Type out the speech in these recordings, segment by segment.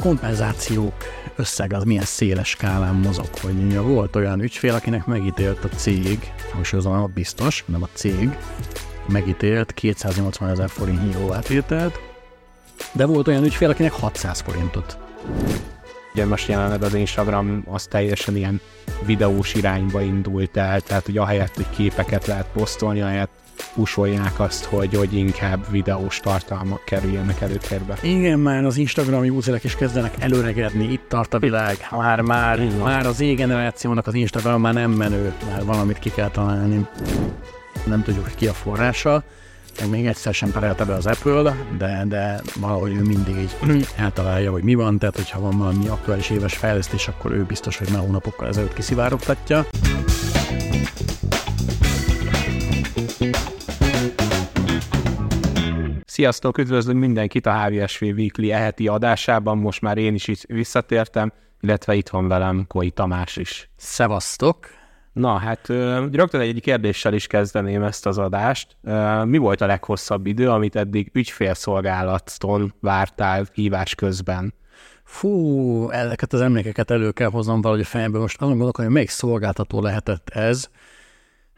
kompenzációk összeg az milyen széles skálán mozog, hogy volt olyan ügyfél, akinek megítélt a cég, most az a biztos, nem a cég, megítélt 280 ezer forint híróátvételt, de volt olyan ügyfél, akinek 600 forintot. Ugye most jelenleg az Instagram az teljesen ilyen videós irányba indult el, tehát hogy ahelyett, hogy képeket lehet posztolni, ahelyett pusolják azt, hogy, hogy inkább videós tartalmak kerüljenek előtérbe. Igen, már az Instagram userek is kezdenek előregedni, itt tart a világ, már, már, már az E-generációnak az Instagram már nem menő, már valamit ki kell találni. Nem tudjuk, hogy ki a forrása, meg még egyszer sem perelte be az Apple, de, de valahogy ő mindig így eltalálja, hogy mi van, tehát hogyha van valami aktuális éves fejlesztés, akkor ő biztos, hogy már hónapokkal ezelőtt kiszivárogtatja. Sziasztok, üdvözlünk mindenkit a HVSV Weekly eheti adásában, most már én is itt visszatértem, illetve itt van velem Koi Tamás is. Szevasztok! Na, hát rögtön egy kérdéssel is kezdeném ezt az adást. Mi volt a leghosszabb idő, amit eddig ügyfélszolgálaton vártál hívás közben? Fú, ezeket az emlékeket elő kell hoznom valahogy a fejemből. Most azon gondolok, hogy melyik szolgáltató lehetett ez.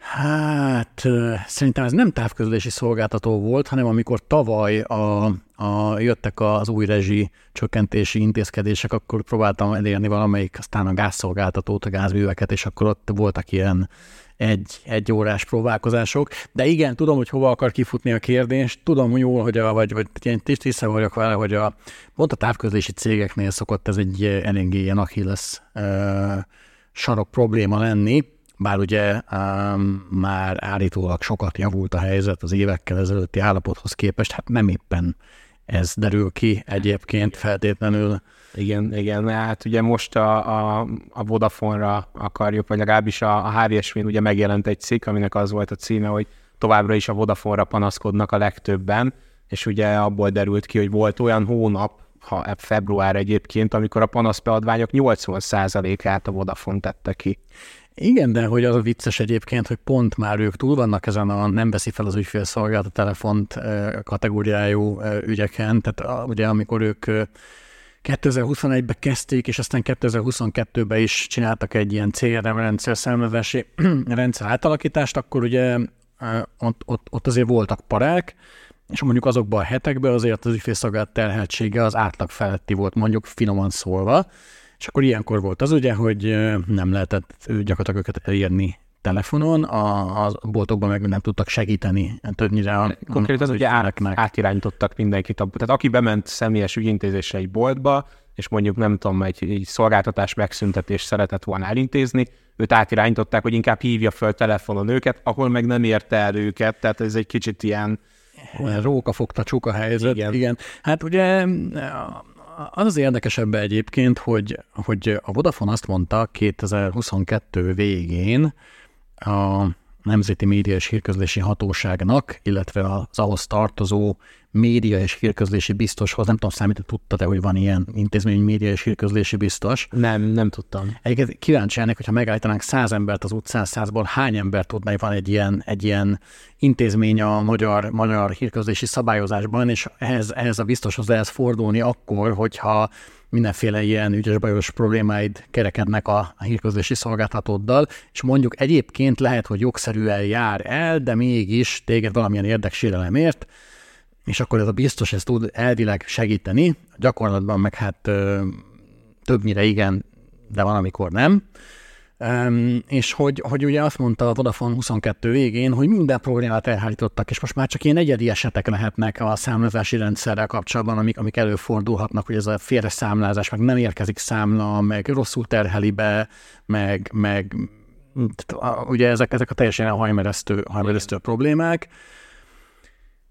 Hát szerintem ez nem távközlési szolgáltató volt, hanem amikor tavaly a, a, jöttek az új rezsi csökkentési intézkedések, akkor próbáltam elérni valamelyik, aztán a gázszolgáltatót, a gázműveket, és akkor ott voltak ilyen egy, egy órás próbálkozások. De igen, tudom, hogy hova akar kifutni a kérdés, tudom jól, hogy a, vagy, vagy én tiszta vagyok vele, hogy a, pont a távközlési cégeknél szokott ez egy eléggé ilyen Achilles uh, sarok probléma lenni, bár ugye um, már állítólag sokat javult a helyzet az évekkel ezelőtti állapothoz képest, hát nem éppen ez derül ki egyébként feltétlenül. Igen, igen, hát ugye most a, a, a Vodafone-ra akarjuk, vagy legalábbis a, a hvsv ugye megjelent egy cikk, aminek az volt a címe, hogy továbbra is a Vodafone-ra panaszkodnak a legtöbben, és ugye abból derült ki, hogy volt olyan hónap, ha február egyébként, amikor a panaszbeadványok 80%-át a Vodafone tette ki. Igen, de hogy az a vicces egyébként, hogy pont már ők túl vannak ezen a nem veszi fel az ügyfélszolgálat a telefont kategóriájú ügyeken, tehát ugye amikor ők 2021-ben kezdték, és aztán 2022-ben is csináltak egy ilyen CRM rendszer számlázási rendszer átalakítást, akkor ugye ott, ott, ott azért voltak parák, és mondjuk azokban a hetekben azért az ügyfélszolgálat terheltsége az átlag feletti volt, mondjuk finoman szólva, és akkor ilyenkor volt az ugye, hogy nem lehetett gyakorlatilag őket elérni telefonon, a, a boltokban meg nem tudtak segíteni többnyire a, Konkrétan ugye át, átirányítottak mindenkit. A, tehát aki bement személyes ügyintézésre egy boltba, és mondjuk nem tudom, egy, egy szolgáltatás megszüntetés szeretett volna elintézni, őt átirányították, hogy inkább hívja föl telefonon őket, ahol meg nem érte el őket, tehát ez egy kicsit ilyen... Róka fogta csuka helyzet. Igen. igen. Hát ugye az az érdekesebb egyébként, hogy, hogy a Vodafone azt mondta 2022 végén a Nemzeti Média és Hírközlési Hatóságnak, illetve az ahhoz tartozó média és hírközlési biztoshoz, nem tudom, számít, tudtad-e, hogy van ilyen intézmény, média és hírközlési biztos? Nem, nem tudtam. Egyébként kíváncsi ennek, hogyha megállítanánk száz embert az utcán, százból hány ember tudna, hogy van egy ilyen, egy ilyen intézmény a magyar, magyar hírközlési szabályozásban, és ehhez, ehhez a biztoshoz lehet fordulni akkor, hogyha mindenféle ilyen ügyes bajos problémáid kerekednek a, a hírközlési szolgáltatóddal, és mondjuk egyébként lehet, hogy jogszerűen jár el, de mégis téged valamilyen érdeksérelemért, és akkor ez a biztos ez tud elvileg segíteni, gyakorlatban meg hát ö, többnyire igen, de van, amikor nem. Um, és hogy, hogy ugye azt mondta a Vodafone 22 végén, hogy minden problémát elhárítottak, és most már csak ilyen egyedi esetek lehetnek a számlázási rendszerrel kapcsolatban, amik, amik előfordulhatnak, hogy ez a félre számlázás, meg nem érkezik számla, meg rosszul terheli be, meg, meg ugye ezek, ezek a teljesen hajmeresztő, hajmeresztő problémák.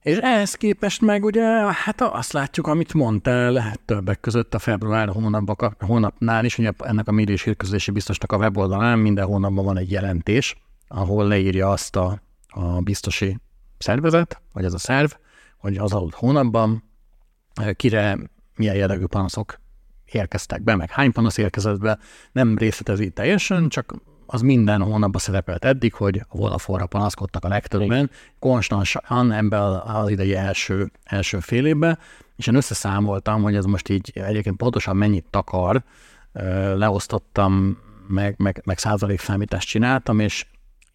És ehhez képest meg ugye, hát azt látjuk, amit mondtál, többek között a február hónapban, hónapnál is, ugye ennek a média és hírközlési biztosnak a weboldalán minden hónapban van egy jelentés, ahol leírja azt a, a biztosi szervezet, vagy ez a szerv, hogy az adott hónapban kire milyen jellegű panaszok érkeztek be, meg hány panasz érkezett be, nem részletezi teljesen, csak az minden hónapban szerepelt eddig, hogy a Vodaforra panaszkodtak a legtöbben, konstansan ebben az idei első, első fél évben, és én összeszámoltam, hogy ez most így egyébként pontosan mennyit takar, leosztottam, meg, meg, meg százalékszámítást csináltam, és,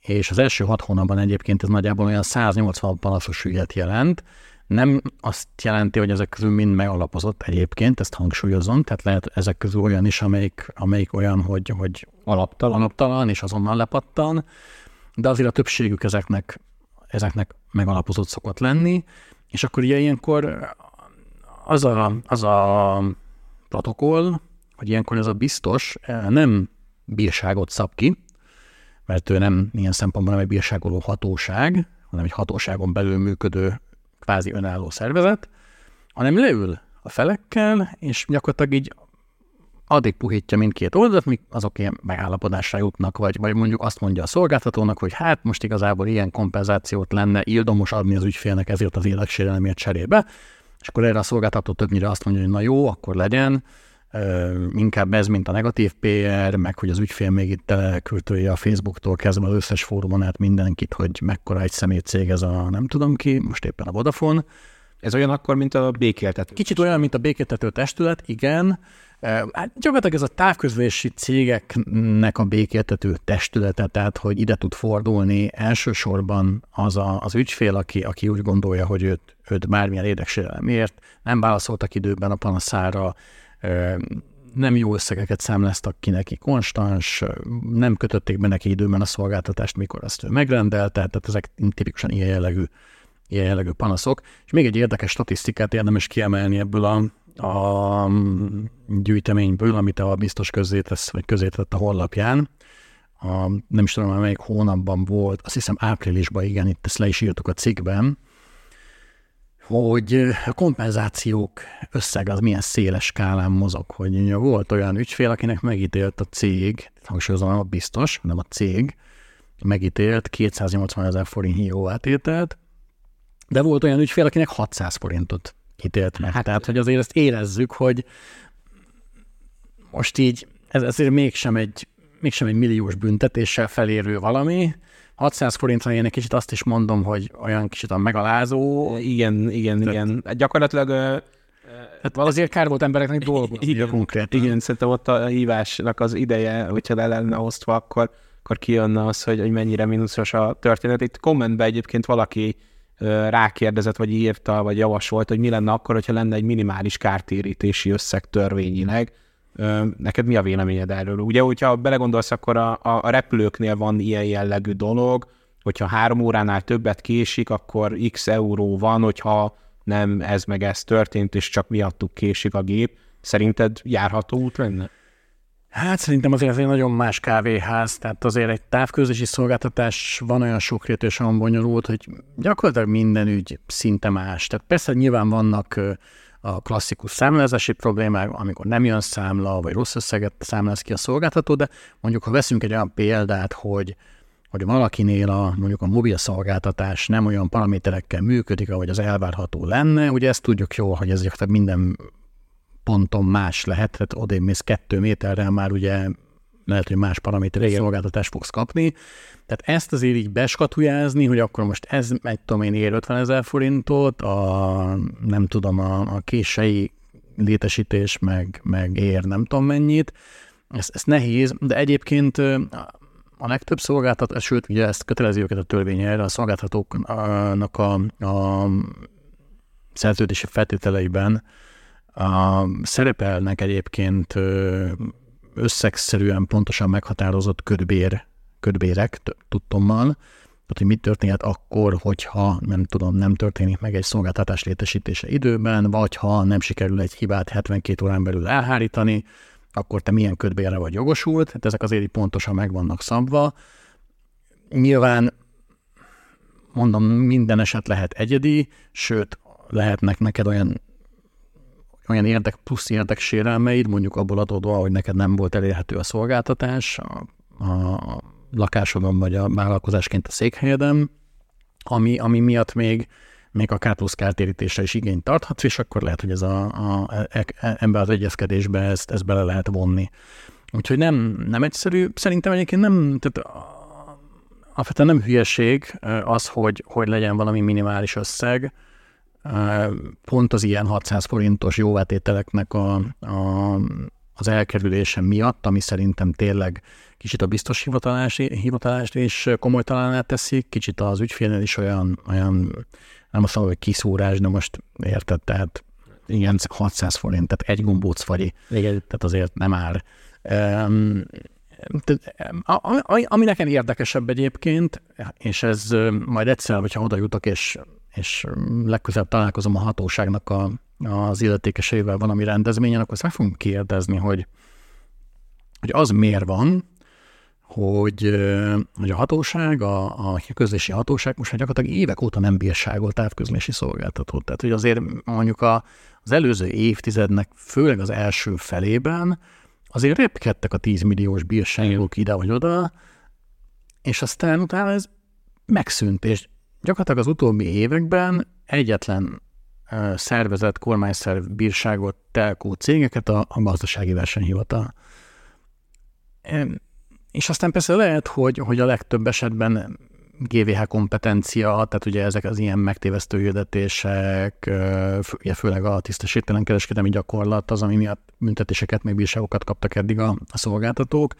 és az első hat hónapban egyébként ez nagyjából olyan 180 panaszos ügyet jelent, nem azt jelenti, hogy ezek közül mind megalapozott egyébként, ezt hangsúlyozom, tehát lehet ezek közül olyan is, amelyik, amelyik olyan, hogy, hogy alaptalan. alaptalan, és azonnal lepattan, de azért a többségük ezeknek, ezeknek megalapozott szokott lenni, és akkor ugye ilyenkor az a, az a protokoll, hogy ilyenkor ez a biztos eh, nem bírságot szab ki, mert ő nem ilyen szempontból nem egy bírságoló hatóság, hanem egy hatóságon belül működő kvázi önálló szervezet, hanem leül a felekkel, és gyakorlatilag így addig puhítja mindkét oldalt, míg azok ilyen megállapodásra jutnak, vagy, vagy mondjuk azt mondja a szolgáltatónak, hogy hát most igazából ilyen kompenzációt lenne ildomos adni az ügyfélnek ezért az életsérelemért cserébe, és akkor erre a szolgáltató többnyire azt mondja, hogy na jó, akkor legyen, inkább ez, mint a negatív PR, meg hogy az ügyfél még itt telekültője a Facebooktól kezdve az összes fórumon át mindenkit, hogy mekkora egy szemétcég ez a nem tudom ki, most éppen a Vodafone. Ez olyan akkor, mint a békéltető. Kicsit olyan, mint a békéltető testület, igen. Hát gyakorlatilag ez a távközlési cégeknek a békéltető testülete, tehát hogy ide tud fordulni elsősorban az a, az ügyfél, aki, aki úgy gondolja, hogy őt, őt bármilyen érdeksérelmért nem válaszoltak időben a panaszára, nem jó összegeket számláztak ki neki konstans, nem kötötték be neki időben a szolgáltatást, mikor azt ő megrendelte, tehát ezek tipikusan ilyen jellegű, ilyen jellegű panaszok. És még egy érdekes statisztikát érdemes kiemelni ebből a, a gyűjteményből, amit a biztos közzétesz, vagy közzétett a honlapján. A, nem is tudom, melyik hónapban volt, azt hiszem áprilisban, igen, itt ezt le is írtuk a cikkben, hogy a kompenzációk összeg az milyen széles skálán mozog, hogy volt olyan ügyfél, akinek megítélt a cég, hangsúlyozom, nem a biztos, hanem a cég, megítélt 280 ezer forint átételt, de volt olyan ügyfél, akinek 600 forintot ítélt meg. Hát, Tehát, hogy azért ezt érezzük, hogy most így ez azért mégsem egy, mégsem egy milliós büntetéssel felérő valami, 600 forintra én egy kicsit azt is mondom, hogy olyan kicsit a megalázó. Igen, igen, Tehát, igen. Gyakorlatilag Hát azért kár volt embereknek dolgozni. Igen, konkrét. Igen, szerintem ott a hívásnak az ideje, hogyha le lenne osztva, akkor, akkor kijönne az, hogy, hogy mennyire mínuszos a történet. Itt kommentben egyébként valaki rákérdezett, vagy írta, vagy javasolt, hogy mi lenne akkor, hogyha lenne egy minimális kártérítési összeg törvényileg, Neked mi a véleményed erről? Ugye, hogyha belegondolsz, akkor a, a repülőknél van ilyen jellegű dolog, hogyha három óránál többet késik, akkor x euró van, hogyha nem ez meg ez történt, és csak miattuk késik a gép. Szerinted járható út lenne? Hát szerintem azért ez egy nagyon más kávéház, tehát azért egy távközlési szolgáltatás van olyan sokrétű és olyan bonyolult, hogy gyakorlatilag minden ügy szinte más. Tehát persze nyilván vannak a klasszikus számlázási problémák, amikor nem jön számla, vagy rossz összeget számláz ki a szolgáltató, de mondjuk, ha veszünk egy olyan példát, hogy hogy valakinél a, mondjuk a mobil szolgáltatás nem olyan paraméterekkel működik, ahogy az elvárható lenne, ugye ezt tudjuk jól, hogy ez minden ponton más lehet, tehát odébb mész kettő méterrel már ugye lehet, hogy más paraméterek szolgáltatást fogsz kapni. Tehát ezt azért így beskatujázni, hogy akkor most ez, egy tudom én, ér 50 ezer forintot, a, nem tudom, a, a kései létesítés meg, meg ér nem tudom mennyit, ez, ez nehéz, de egyébként a legtöbb szolgáltatás, sőt, ugye ezt kötelezi őket a törvény erre, a szolgáltatóknak a, a szerződési feltételeiben a, szerepelnek egyébként összegszerűen pontosan meghatározott ködbér, ködbérek tudtommal, tehát, hogy mit történhet akkor, hogyha nem tudom, nem történik meg egy szolgáltatás létesítése időben, vagy ha nem sikerül egy hibát 72 órán belül elhárítani, akkor te milyen ködbérre vagy jogosult, hát ezek azért pontosan meg vannak szabva. Nyilván mondom, minden eset lehet egyedi, sőt, lehetnek neked olyan olyan érdek, plusz érdeksérelmeid, mondjuk abból adódva, hogy neked nem volt elérhető a szolgáltatás a, a lakásodon vagy a vállalkozásként a székhelyedem, ami, ami miatt még, még a K plusz kártérítésre is igényt tarthatsz, és akkor lehet, hogy ez a, a, a, e, e, ebbe az egyezkedésbe ezt, ezt bele lehet vonni. úgyhogy nem, nem egyszerű. Szerintem egyébként nem, tehát alapvetően nem hülyeség az, hogy, hogy legyen valami minimális összeg, pont az ilyen 600 forintos jóvátételeknek a, a, az elkerülése miatt, ami szerintem tényleg kicsit a biztos hivatalást is komolytalaná teszik, kicsit az ügyfélnél is olyan, olyan nem azt mondom, hogy kiszúrás, de most érted, tehát igen, 600 forint, tehát egy gombóc vagy, tehát azért nem áll. Um, ami nekem érdekesebb egyébként, és ez majd egyszer, hogyha oda jutok, és, és legközelebb találkozom a hatóságnak a, az illetékeseivel valami rendezvényen, akkor ezt meg fogunk kérdezni, hogy, hogy az miért van, hogy, hogy a hatóság, a, a közlési hatóság most már gyakorlatilag évek óta nem bírságol távközlési szolgáltatót. Tehát, hogy azért mondjuk a, az előző évtizednek, főleg az első felében, azért repkedtek a 10 milliós bírságok ide vagy oda, és aztán utána ez megszűnt, és gyakorlatilag az utóbbi években egyetlen szervezet, kormányszerv bírságot telkó cégeket a, a gazdasági versenyhivatal. És aztán persze lehet, hogy, hogy a legtöbb esetben GVH kompetencia, tehát ugye ezek az ilyen megtévesztő hirdetések, főleg a tisztességtelen kereskedelmi gyakorlat az, ami miatt büntetéseket, meg bírságokat kaptak eddig a, a szolgáltatók.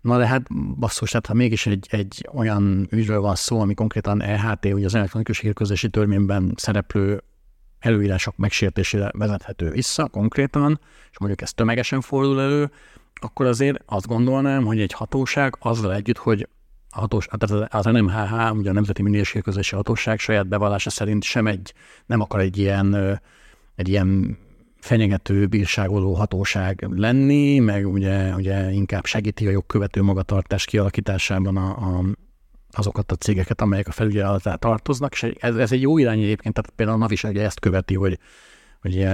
Na de hát basszus, tehát ha mégis egy, egy olyan ügyről van szó, ami konkrétan EHT, ugye az elektronikus hírközlési törvényben szereplő előírások megsértésére vezethető vissza konkrétan, és mondjuk ez tömegesen fordul elő, akkor azért azt gondolnám, hogy egy hatóság azzal együtt, hogy a hatós, tehát az NMHH, ugye a Nemzeti Minőségközlési Hatóság saját bevallása szerint sem egy, nem akar egy ilyen, egy ilyen fenyegető, bírságoló hatóság lenni, meg ugye, ugye inkább segíti a jogkövető magatartás kialakításában a, a, azokat a cégeket, amelyek a felügyelet tartoznak, és ez, ez egy jó irány egyébként, tehát például a NAV is ugye ezt követi, hogy, hogy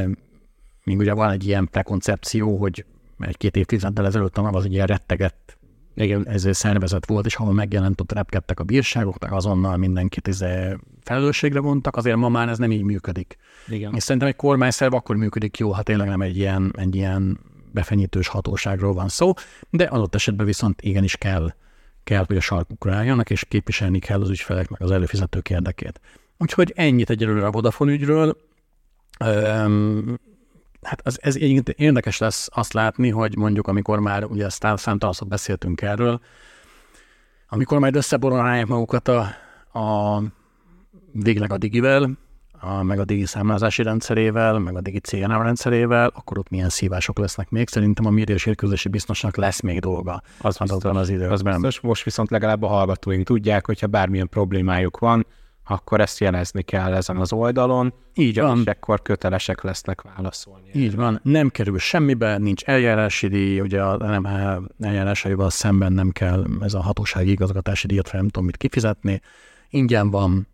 még ugye van egy ilyen prekoncepció, hogy egy-két évtizeddel ezelőtt a NAV az egy ilyen rettegett igen. ez szervezet volt, és ahol megjelent, ott repkedtek a bírságok, azonnal mindenkit izé felelősségre vontak, azért ma már ez nem így működik. Igen. És szerintem egy kormányszerv akkor működik jó, ha tényleg nem egy ilyen, egy ilyen befenyítős hatóságról van szó, de adott esetben viszont igenis kell, kell, hogy a sarkukra álljanak, és képviselni kell az ügyfelek meg az előfizetők érdekét. Úgyhogy ennyit egyelőre a Vodafone ügyről. Üm, hát az, ez érdekes lesz azt látni, hogy mondjuk amikor már, ugye ezt számtalanszor beszéltünk erről, amikor majd összeboronálják magukat a, a végleg a digivel, a, meg a digi számlázási rendszerével, meg a digi CNM rendszerével, akkor ott milyen szívások lesznek még. Szerintem a média és érkezési biztosnak lesz még dolga az biztos, az időben. Az biztos. Most viszont legalább a hallgatóink tudják, hogyha bármilyen problémájuk van, akkor ezt jelezni kell ezen az oldalon, így van. és akkor kötelesek lesznek válaszolni. Így erre. van, nem kerül semmibe, nincs eljárási díj, ugye a nem eljárásaival szemben nem kell ez a hatósági igazgatási díjat, nem tudom mit kifizetni, ingyen van,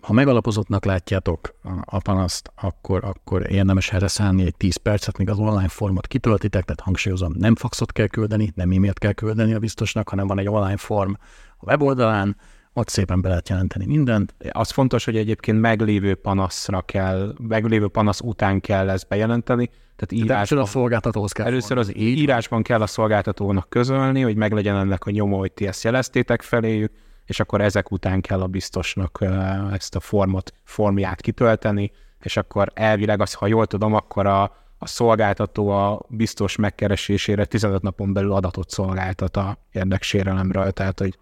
ha megalapozottnak látjátok a panaszt, akkor, akkor érdemes erre szállni egy 10 percet, míg az online formot kitöltitek, tehát hangsúlyozom, nem faxot kell küldeni, nem e-mailt kell küldeni a biztosnak, hanem van egy online form a weboldalán, ott szépen be lehet jelenteni mindent. Az fontos, hogy egyébként meglévő panaszra kell, meglévő panasz után kell ezt bejelenteni. Tehát írásban, a szolgáltatóhoz kell Először az így. írásban kell a szolgáltatónak közölni, hogy meglegyen ennek a nyoma, hogy ti ezt jeleztétek feléjük, és akkor ezek után kell a biztosnak ezt a formot, formját kitölteni, és akkor elvileg, az, ha jól tudom, akkor a, a szolgáltató a biztos megkeresésére 15 napon belül adatot szolgáltat a érdeksérelemről, tehát hogy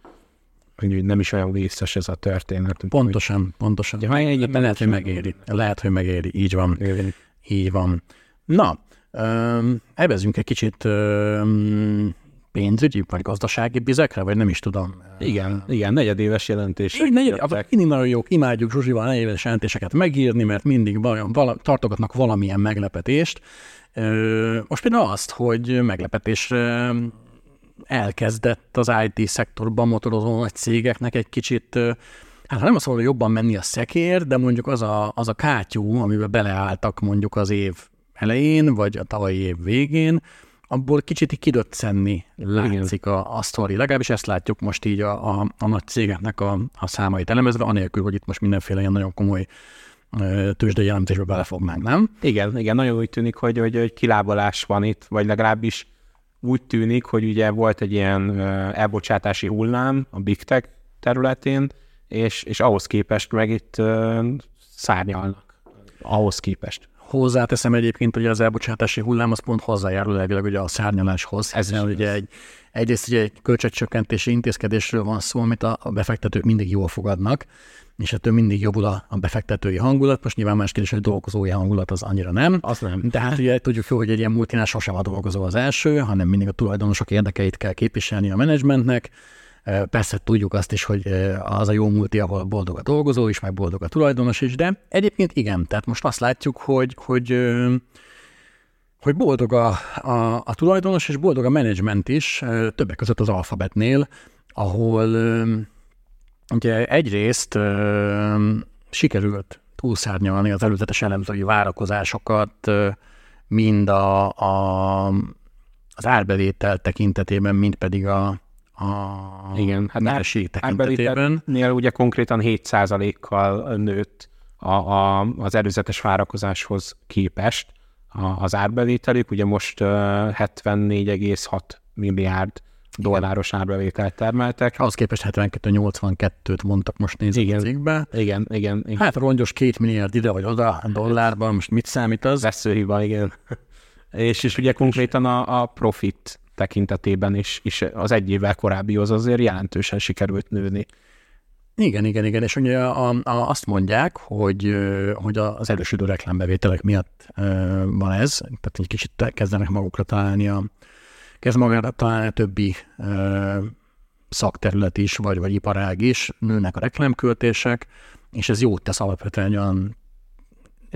hogy nem is olyan vészes ez a történet. Pontosan, úgy, pontosan. Ja, egy, lehet, hogy megéri. Lehet, hogy megéri. Így van. Igen. Így van. Na, evezünk egy kicsit pénzügyi vagy gazdasági bizekre, vagy nem is tudom. Igen, igen, negyedéves jelentés. Így, negyed, az, mindig nagyon jók, imádjuk Zsuzsival negyedéves jelentéseket megírni, mert mindig vala, tartogatnak valamilyen meglepetést. Most például azt, hogy meglepetésre elkezdett az IT szektorban motorozó nagy cégeknek egy kicsit, hát nem azt mondom, hogy jobban menni a szekér, de mondjuk az a, az a kátyú, amiben beleálltak mondjuk az év elején, vagy a tavalyi év végén, abból kicsit kidöccenni látszik a, a sztori. Legalábbis ezt látjuk most így a, a, a nagy cégeknek a, a számait elemezve, anélkül, hogy itt most mindenféle ilyen nagyon komoly tőzsdei jelentésbe belefognánk, nem? Igen, igen, nagyon úgy tűnik, hogy, hogy, hogy kilábalás van itt, vagy legalábbis úgy tűnik, hogy ugye volt egy ilyen elbocsátási hullám a Big Tech területén, és, és ahhoz képest meg itt szárnyalnak. Ahhoz képest. Hozzáteszem egyébként, hogy az elbocsátási hullám az pont hozzájárul elvileg ugye a szárnyaláshoz, Ez ugye egy, egyrészt ugye egy költségcsökkentési intézkedésről van szó, amit a, a befektetők mindig jól fogadnak, és ettől mindig jobbul a, a befektetői hangulat. Most nyilván más kérdés, hogy dolgozói hangulat az annyira nem. Az nem. De hát ugye tudjuk jó, hogy egy ilyen multinál sosem a dolgozó az első, hanem mindig a tulajdonosok érdekeit kell képviselni a menedzsmentnek. Persze tudjuk azt is, hogy az a jó multi, ahol boldog a dolgozó is, meg boldog a tulajdonos is, de egyébként igen, tehát most azt látjuk, hogy, hogy hogy boldog a, a, a tulajdonos, és boldog a menedzsment is, többek között az alfabetnél, ahol Ugye egyrészt sikerült túlszárnyalni az előzetes elemzői várakozásokat, mind a, a, az árbevétel tekintetében, mind pedig a, a Igen, hát nyereség tekintetében. ugye konkrétan 7%-kal nőtt a, a, az előzetes várakozáshoz képest az árbevételük, ugye most uh, 74,6 milliárd dolláros árbevételt termeltek. Ahhoz képest 72-82-t mondtak most nézni igen, a cikkbe. Igen, igen, igen. Hát rongyos két milliárd ide vagy oda dollárban, most mit számít az? Veszőhiba, igen. és, és ugye konkrétan a, a profit tekintetében is, is az egy évvel korábbihoz azért jelentősen sikerült nőni. Igen, igen, igen, és ugye a, a, azt mondják, hogy, hogy az erősödő reklámbevételek miatt van ez, tehát egy kicsit kezdenek magukra találni a, kezd magára találni a többi szakterület is, vagy, vagy iparág is, nőnek a reklámköltések, és ez jót tesz alapvetően olyan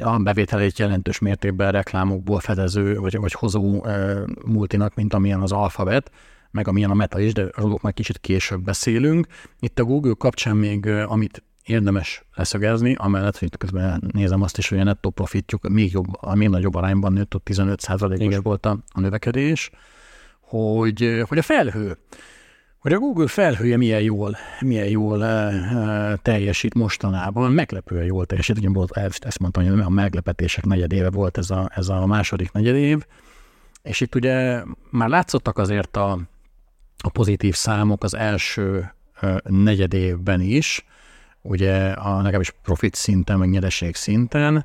a bevételét jelentős mértékben reklámokból fedező, vagy, vagy hozó ö, multinak, mint amilyen az alfabet, meg amilyen a meta is, de arról majd kicsit később beszélünk. Itt a Google kapcsán még, amit érdemes leszögezni, amellett, hogy közben nézem azt is, hogy a nettó profitjuk még jobb, még nagyobb arányban nőtt, ott 15%-os volt a, a növekedés hogy, hogy a felhő, hogy a Google felhője milyen jól, milyen jól uh, teljesít mostanában, meglepően jól teljesít, ugye volt, ezt mondtam, hogy a meglepetések negyedéve volt ez a, ez a második negyedév, és itt ugye már látszottak azért a, a pozitív számok az első uh, negyedévben is, ugye a legalábbis profit szinten, meg nyereség szinten,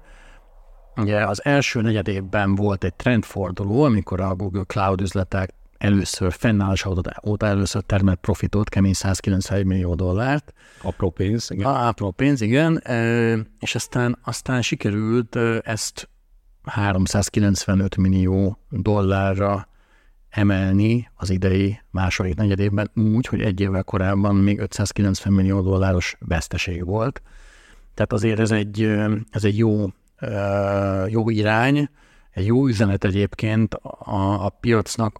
Ugye az első negyedévben volt egy trendforduló, amikor a Google Cloud üzletek először fennállás óta először termelt profitot, kemény 191 millió dollárt. Apró pénz, igen. A, apró pénz, igen. És aztán, aztán sikerült ezt 395 millió dollárra emelni az idei második negyedében úgy, hogy egy évvel korábban még 590 millió dolláros veszteség volt. Tehát azért ez egy, ez egy jó, jó irány, egy jó üzenet egyébként a, a piacnak,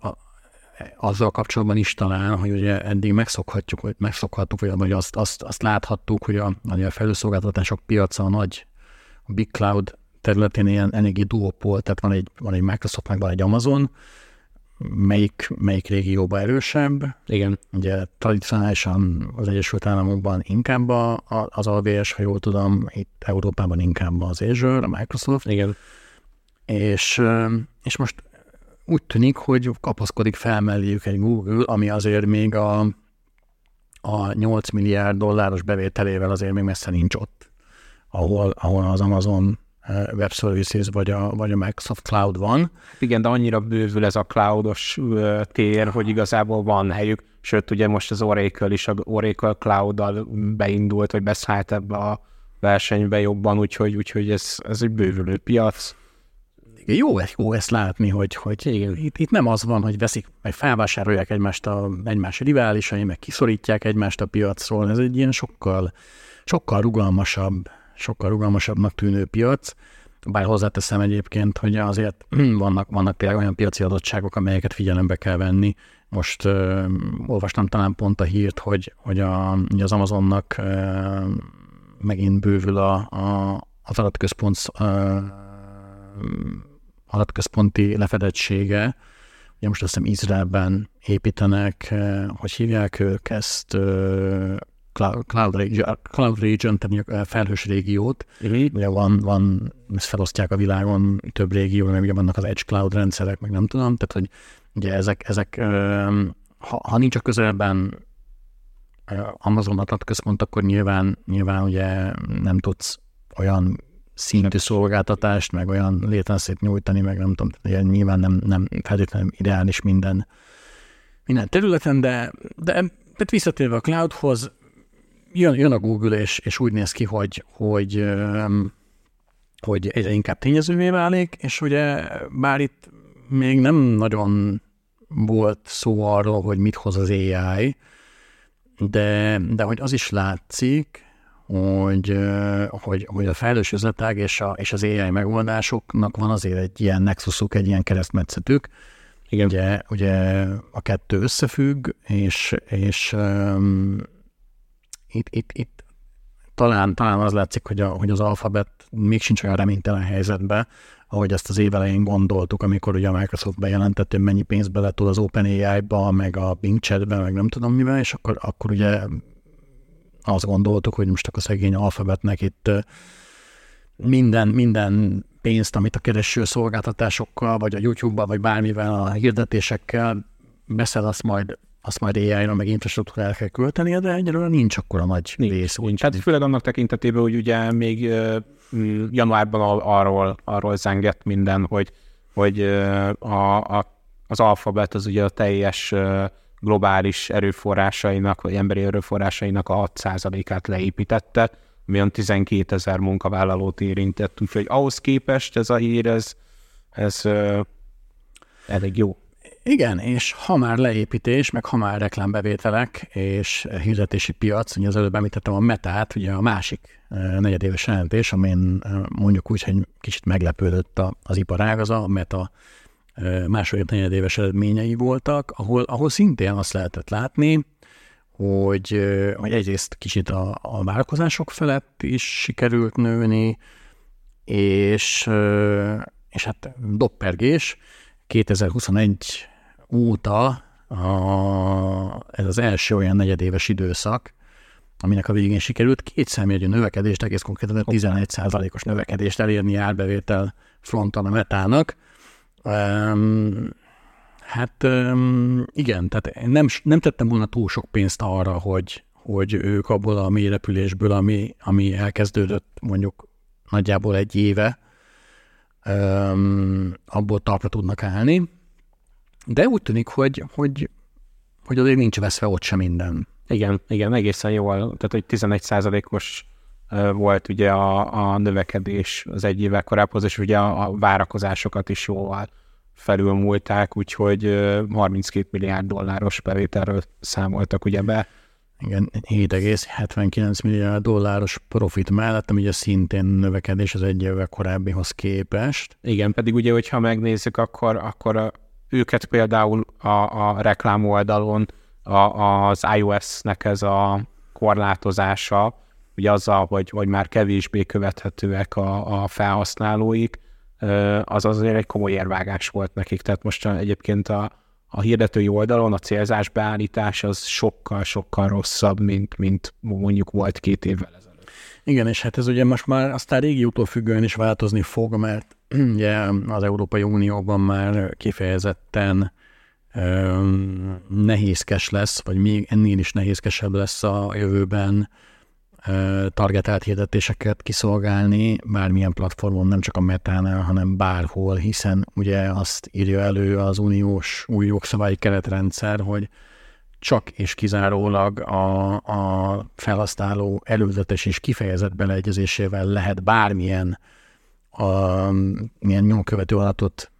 azzal kapcsolatban is talán, hogy ugye eddig megszokhatjuk, hogy megszokhattuk, vagy azt, azt, azt láthattuk, hogy a, a felhőszolgáltatások piaca a nagy a Big Cloud területén ilyen eléggé duopol, tehát van egy, van egy Microsoft, meg van egy Amazon, melyik, melyik régióban erősebb. Igen. Ugye tradicionálisan az Egyesült Államokban inkább a, a, az AWS, ha jól tudom, itt Európában inkább az Azure, a Microsoft. Igen. És, és most úgy tűnik, hogy kapaszkodik fel melléjük egy Google, ami azért még a, a 8 milliárd dolláros bevételével azért még messze nincs ott, ahol, ahol az Amazon Web Services vagy a, vagy a Microsoft Cloud van. Igen, de annyira bővül ez a cloudos tér, hogy igazából van helyük. Sőt, ugye most az Oracle is a Oracle Cloud-dal beindult, vagy beszállt ebbe a versenybe jobban, úgyhogy, úgyhogy ez, ez egy bővülő piac jó, jó ezt látni, hogy, hogy igen, itt, itt, nem az van, hogy veszik, vagy felvásárolják egymást a, egymás riválisai, meg kiszorítják egymást a piacról. Ez egy ilyen sokkal, sokkal rugalmasabb, sokkal rugalmasabbnak tűnő piac. Bár hozzáteszem egyébként, hogy azért vannak, vannak tényleg olyan piaci adottságok, amelyeket figyelembe kell venni. Most uh, olvastam talán pont a hírt, hogy, hogy a, az Amazonnak uh, megint bővül a, a, az adatközpont uh, adatközponti lefedettsége. Ugye most azt hiszem Izraelben építenek, hogy hívják ők ezt, eh, Cloud Region, Cloud Region tehát felhős régiót. Uh-huh. Ugye van, van, ezt felosztják a világon több régió, mert ugye vannak az Edge Cloud rendszerek, meg nem tudom, tehát hogy ugye ezek, ezek ha, ha nincs a közelben Amazon adatközpont, akkor nyilván, nyilván ugye nem tudsz olyan szintű szolgáltatást, meg olyan létenszét nyújtani, meg nem tudom, ugye nyilván nem, nem feltétlenül ideális minden, minden területen, de, de tehát visszatérve a cloudhoz, jön, jön a Google, és, és úgy néz ki, hogy, hogy, hogy egyre inkább tényezővé válik, és ugye bár itt még nem nagyon volt szó arról, hogy mit hoz az AI, de, de hogy az is látszik, hogy, hogy, hogy a fejlős üzletág és, a, és az AI megoldásoknak van azért egy ilyen nexusuk, egy ilyen keresztmetszetük. Igen. Ugye, ugye a kettő összefügg, és, és um, itt, itt, itt talán, talán az látszik, hogy, a, hogy az alfabet még sincs olyan reménytelen helyzetben, ahogy ezt az év elején gondoltuk, amikor ugye a Microsoft bejelentett, hogy mennyi pénzt bele tud az OpenAI-ba, meg a Bing Chat-be, meg nem tudom mivel, és akkor, akkor ugye azt gondoltuk, hogy most akkor a szegény alfabetnek itt minden, minden pénzt, amit a kereső szolgáltatásokkal, vagy a YouTube-ba, vagy bármivel, a hirdetésekkel beszél, azt majd azt majd AI-ra, meg infrastruktúrára kell költenie, de egyelőre nincs akkora nagy nincs, rész. Nincs. Hát főleg annak tekintetében, hogy ugye még januárban arról, arról zengett minden, hogy, hogy a, a, az alfabet az ugye a teljes globális erőforrásainak, vagy emberi erőforrásainak a 6%-át leépítette, ami olyan 12 ezer munkavállalót érintett, úgyhogy ahhoz képest ez a hír, ez, ez elég jó. Igen, és ha már leépítés, meg ha már reklámbevételek és hirdetési piac, ugye az előbb említettem a metát, ugye a másik negyedéves jelentés, amin mondjuk úgy, hogy kicsit meglepődött az iparágaza, a meta második negyedéves eredményei voltak, ahol, ahol szintén azt lehetett látni, hogy, hogy egyrészt kicsit a, a vállalkozások felett is sikerült nőni, és, és hát doppergés, 2021 óta a, ez az első olyan negyedéves időszak, aminek a végén sikerült két számjegyű növekedést, egész konkrétan 11%-os növekedést elérni árbevétel fronton a metának. Um, hát um, igen, tehát nem, nem tettem volna túl sok pénzt arra, hogy, hogy ők abból a mély repülésből, ami, ami elkezdődött mondjuk nagyjából egy éve, um, abból talpra tudnak állni. De úgy tűnik, hogy, hogy, hogy azért nincs veszve ott sem minden. Igen, igen, egészen jól. Tehát, hogy 11 százalékos volt ugye a, a növekedés az egy évvel korábbhoz, és ugye a, a várakozásokat is jól felülmúlták, úgyhogy 32 milliárd dolláros bevételről számoltak ugye be. Igen, 7,79 milliárd dolláros profit mellett, ami ugye szintén növekedés az egy évvel korábbihoz képest. Igen, pedig ugye, hogyha megnézzük, akkor, akkor őket például a, a reklám oldalon a, az iOS-nek ez a korlátozása, ugye azzal, hogy, hogy már kevésbé követhetőek a, a felhasználóik, az azért egy komoly érvágás volt nekik. Tehát most egyébként a, a hirdetői oldalon a célzás beállítás az sokkal-sokkal rosszabb, mint, mint mondjuk volt két évvel ezelőtt. Igen, és hát ez ugye most már aztán régiótól függően is változni fog, mert ugye az Európai Unióban már kifejezetten nehézkes lesz, vagy még ennél is nehézkesebb lesz a jövőben targetált hirdetéseket kiszolgálni bármilyen platformon, nem csak a metánál, hanem bárhol, hiszen ugye azt írja elő az uniós új jogszabályi keretrendszer, hogy csak és kizárólag a, a felhasználó előzetes és kifejezett beleegyezésével lehet bármilyen a, milyen nyomkövető adatot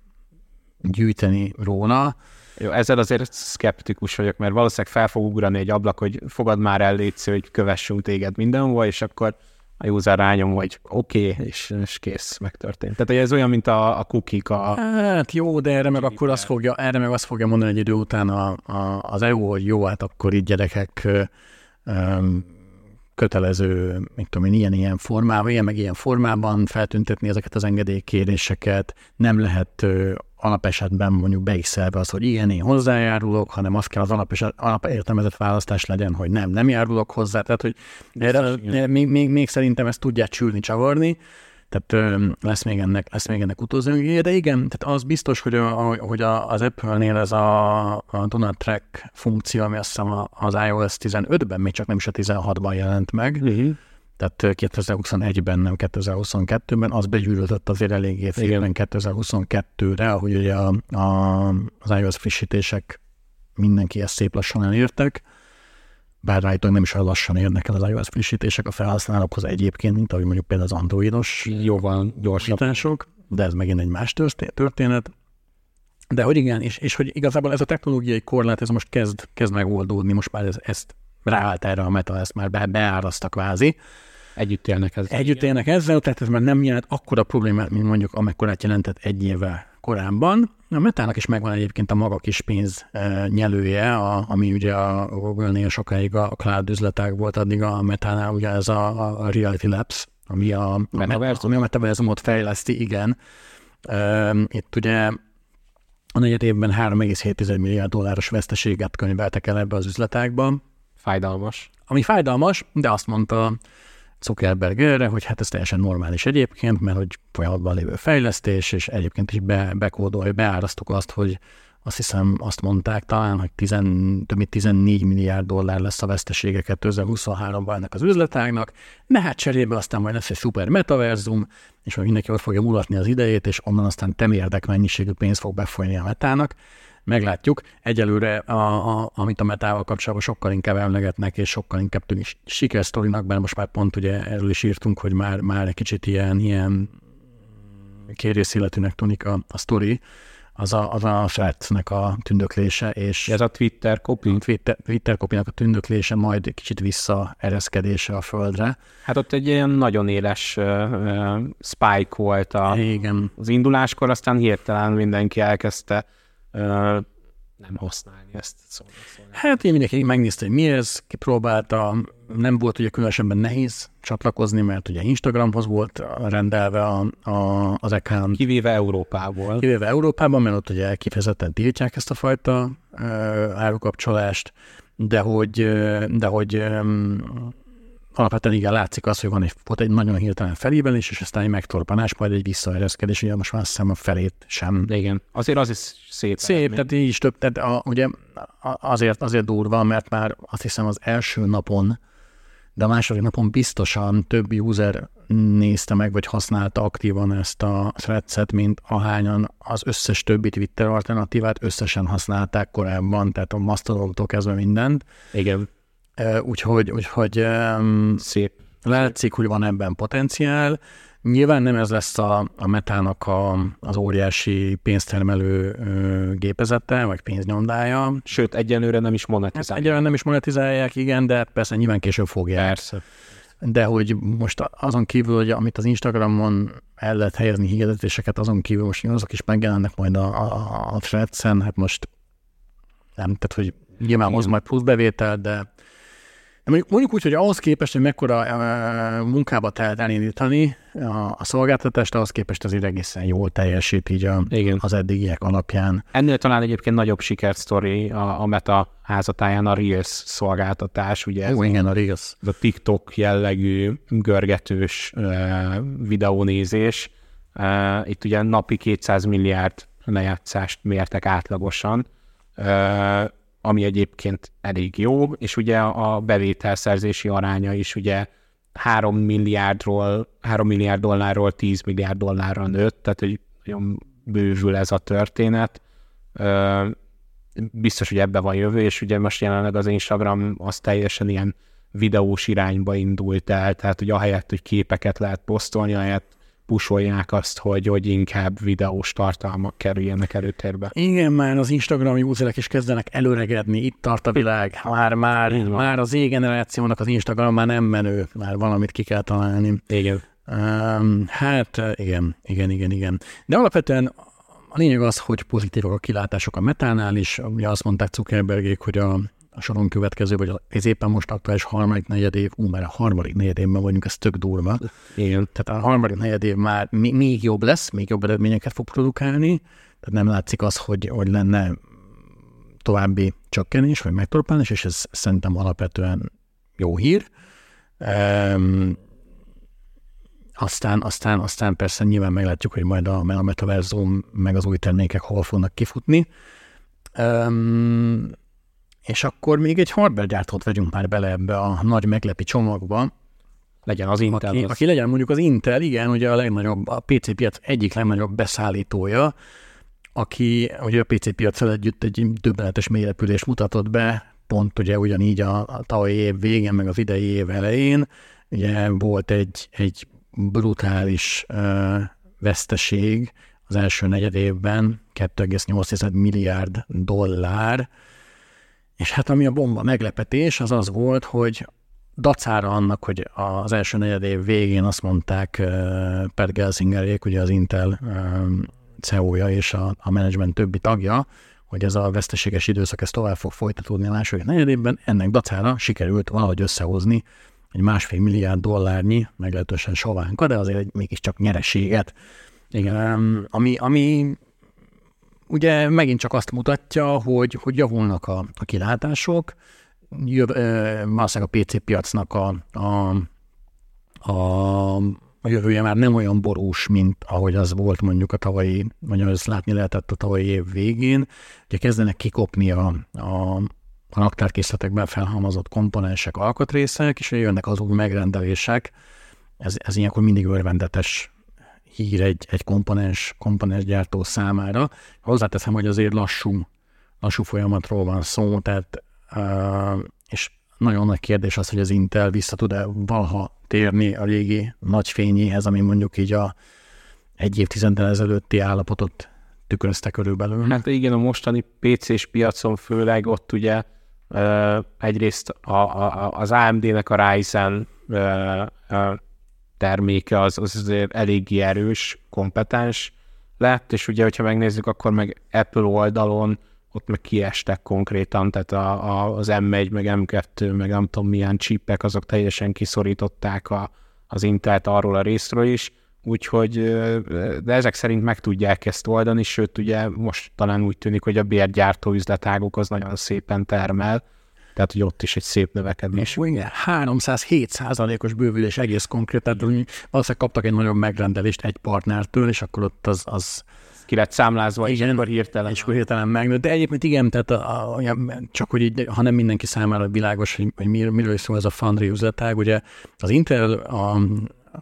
gyűjteni róla. Jó, ezzel azért szkeptikus vagyok, mert valószínűleg fel fog ugrani egy ablak, hogy fogad már el létsz, hogy kövessünk téged mindenhol, és akkor a user rányom, hogy oké, okay, és, és kész, megtörtént. Tehát ez olyan, mint a, a cookie a... Hát jó, de erre meg akkor azt fogja, erre meg azt fogja mondani egy idő után a, a, az EU, hogy jó, hát akkor így gyerekek um, kötelező, mit tudom én, ilyen-ilyen formában, ilyen meg ilyen formában feltüntetni ezeket az engedélykéréseket, nem lehet alapesetben mondjuk beiszelve az, hogy igen, én hozzájárulok, hanem az kell az alapeset, alapértelmezett választás legyen, hogy nem, nem járulok hozzá. Tehát, hogy erre, még, még, még, szerintem ezt tudják csülni, csavarni, Tehát lesz még ennek, lesz még ennek utolsó de igen, tehát az biztos, hogy, a, hogy a, az Apple-nél ez a, a Donut Track funkció, ami azt hiszem az iOS 15-ben, még csak nem is a 16-ban jelent meg, uh-huh. tehát 2021-ben, nem 2022-ben, az begyűrődött azért eléggé félben 2022-re, ahogy ugye a, a, az iOS frissítések mindenki ezt szép lassan elértek, bár rájtóan nem is olyan lassan érnek el az iOS frissítések a felhasználókhoz egyébként, mint ahogy mondjuk például az androidos jóval gyorsítások, de ez megint egy más történet. De hogy igen, és, és hogy igazából ez a technológiai korlát, ez most kezd, kezd megoldódni, most már ez, ezt ráállt erre a meta, ezt már be, beárazta kvázi. Együtt élnek ezzel. Együtt élnek ezzel, tehát ez már nem jelent akkora problémát, mint mondjuk amekkorát jelentett egy évvel korábban. A Metának is megvan egyébként a maga kis pénz e, nyelője, a, ami ugye a Google-nél sokáig a cloud üzletek volt, addig a Metánál ugye ez a, a Reality Labs, ami a, a, ami a metaverzumot fejleszti, igen. Itt ugye a negyed évben 3,7 milliárd dolláros veszteséget könyveltek el ebbe az üzletákba. Fájdalmas. Ami fájdalmas, de azt mondta Zuckerberg erre, hogy hát ez teljesen normális egyébként, mert hogy folyamatban lévő fejlesztés, és egyébként is be, bekódolja, beárasztok azt, hogy azt hiszem azt mondták talán, hogy 10, több mint 14 milliárd dollár lesz a vesztesége 2023-ban ennek az üzletágnak, de hát cserébe aztán majd lesz egy szuper metaverzum, és majd mindenki ott fogja mulatni az idejét, és onnan aztán temérdek mennyiségű pénz fog befolyni a metának meglátjuk. Egyelőre, a, a, amit a metával kapcsolatban sokkal inkább emlegetnek, és sokkal inkább tűnik sikersztorinak, mert most már pont ugye erről is írtunk, hogy már, már egy kicsit ilyen, ilyen kérészilletűnek tűnik a, a sztori, az a, az a Threads-nek a tündöklése, és ez a Twitter copy? Twitter, Twitter a tündöklése, majd kicsit visszaereszkedése a földre. Hát ott egy ilyen nagyon éles uh, uh, spike volt a, Igen. az induláskor, aztán hirtelen mindenki elkezdte nem használni ezt. Szóval, szóval. Hát én mindenki megnézte, hogy mi ez, kipróbálta, nem volt ugye különösebben nehéz csatlakozni, mert ugye Instagramhoz volt rendelve a, a, az account. Kivéve Európából. Kivéve Európában, mert ott ugye kifejezetten tiltják ezt a fajta uh, árukapcsolást, de hogy, de hogy um, alapvetően igen látszik az, hogy van egy, volt egy nagyon hirtelen felívelés, és aztán egy megtorpanás, majd egy visszaereszkedés, ugye most már azt hiszem a felét sem. De igen, azért az is szép. Szép, eredmény. tehát így is több, tehát a, ugye azért, azért durva, mert már azt hiszem az első napon, de a második napon biztosan több user nézte meg, vagy használta aktívan ezt a threads mint ahányan az összes többi Twitter alternatívát összesen használták korábban, tehát a Mastodontól kezdve mindent. Igen. Úgyhogy, úgyhogy szép. Látszik, hogy van ebben potenciál. Nyilván nem ez lesz a, a metának a, az óriási pénztermelő ö, gépezete, vagy pénznyomdája. Sőt, egyenlőre nem is monetizálják. Hát egyenlőre nem is monetizálják, igen, de persze nyilván később fogják. Persze. De hogy most azon kívül, hogy amit az Instagramon el lehet helyezni hirdetéseket, azon kívül most azok is megjelennek majd a, a, a threads-en, hát most nem, tehát hogy nyilván hoz majd plusz bevétel, de Mondjuk, mondjuk úgy, hogy ahhoz képest, hogy mekkora uh, munkába telt elindítani a, a szolgáltatást, ahhoz képest azért egészen jól teljesít így a, Igen. az eddigiek alapján. Ennél talán egyébként nagyobb sikersztori a, a Meta házatáján a Reels szolgáltatás, ugye Ó, igen, a Reels. Ez a TikTok jellegű görgetős uh, videónézés. Uh, itt ugye napi 200 milliárd lejátszást mértek átlagosan. Uh, ami egyébként elég jó, és ugye a bevételszerzési aránya is ugye 3 milliárdról, 3 milliárd dollárról 10 milliárd dollárra nőtt, tehát hogy nagyon bővül ez a történet. Biztos, hogy ebbe van jövő, és ugye most jelenleg az Instagram az teljesen ilyen videós irányba indult el, tehát hogy ahelyett, hogy képeket lehet posztolni, ahelyett pusolják azt, hogy, hogy inkább videós tartalmak kerüljenek előtérbe. Igen, már az Instagram userek is kezdenek előregedni, itt tart a világ, már, már, már az Z-generációnak az Instagram már nem menő, már valamit ki kell találni. Igen. Um, hát igen, igen, igen, igen. De alapvetően a lényeg az, hogy pozitívak a kilátások a metánál is. Ugye azt mondták Zuckerbergék, hogy a a soron következő, vagy ez éppen most aktuális harmadik negyed év, ú, mert a harmadik negyed évben vagyunk, ez tök durva. Igen. Tehát a harmadik negyed év már még jobb lesz, még jobb eredményeket fog produkálni, tehát nem látszik az, hogy, hogy lenne további csökkenés, vagy megtorpálás, és ez szerintem alapvetően jó hír. Um, aztán, aztán, aztán persze nyilván meglátjuk, hogy majd a, a metaverzum meg az új termékek hol fognak kifutni. Um, és akkor még egy hardware gyártót vegyünk már bele ebbe a nagy meglepi csomagba. Legyen az Intel. Aki, az... aki legyen mondjuk az Intel, igen, ugye a legnagyobb, a PC piac egyik legnagyobb beszállítója, aki ugye a PC piacsal együtt egy döbbenetes mélyrepülést mutatott be, pont ugye ugyanígy a, a tavalyi év végén, meg az idei év elején, ugye volt egy, egy brutális uh, veszteség az első negyed évben, 2,8 milliárd dollár, és hát ami a bomba meglepetés, az az volt, hogy dacára annak, hogy az első negyed év végén azt mondták uh, Per Gelsingerék, ugye az Intel um, CEO-ja és a, a menedzsment többi tagja, hogy ez a veszteséges időszak ez tovább fog folytatódni a második negyedében, ennek dacára sikerült valahogy összehozni egy másfél milliárd dollárnyi, meglehetősen sovánka, de azért egy, mégiscsak nyereséget. Igen, ami, ami ugye megint csak azt mutatja, hogy, hogy javulnak a, a kilátások, Jöv, valószínűleg a PC piacnak a, a, a a jövője már nem olyan borús, mint ahogy az volt mondjuk a tavalyi, vagy az látni lehetett a tavalyi év végén. Ugye kezdenek kikopni a, a, a raktárkészletekben felhalmozott komponensek, alkatrészek, és jönnek az új megrendelések. Ez, ez ilyenkor mindig örvendetes hír egy, egy komponens, komponensgyártó számára. Hozzáteszem, hogy azért lassú, lassú folyamatról van szó, tehát és nagyon nagy kérdés az, hogy az Intel vissza tud-e valaha térni a régi nagy fényéhez, ami mondjuk így a egy évtizeddel ezelőtti állapotot tükrözte körülbelül. Hát igen, a mostani PC-s piacon főleg ott ugye egyrészt a, a, az AMD-nek a Ryzen terméke az, az azért eléggé erős, kompetens lett, és ugye, hogyha megnézzük, akkor meg Apple oldalon ott meg kiestek konkrétan, tehát a, a, az M1, meg M2, meg nem tudom milyen csípek, azok teljesen kiszorították a, az Intelt arról a részről is, úgyhogy, de ezek szerint meg tudják ezt oldani, sőt ugye most talán úgy tűnik, hogy a bérgyártó üzletágok az nagyon szépen termel, tehát hogy ott is egy szép növekedés. Ó, igen, 307 százalékos bővülés egész konkrét, tehát valószínűleg kaptak egy nagyobb megrendelést egy partnertől, és akkor ott az, az ki lett számlázva, igen, és akkor hirtelen. És akkor hirtelen meg. De egyébként igen, tehát a, a, csak hogy így, ha nem mindenki számára világos, hogy, hogy mir, miről is szól ez a Foundry üzletág, ugye az Intel a,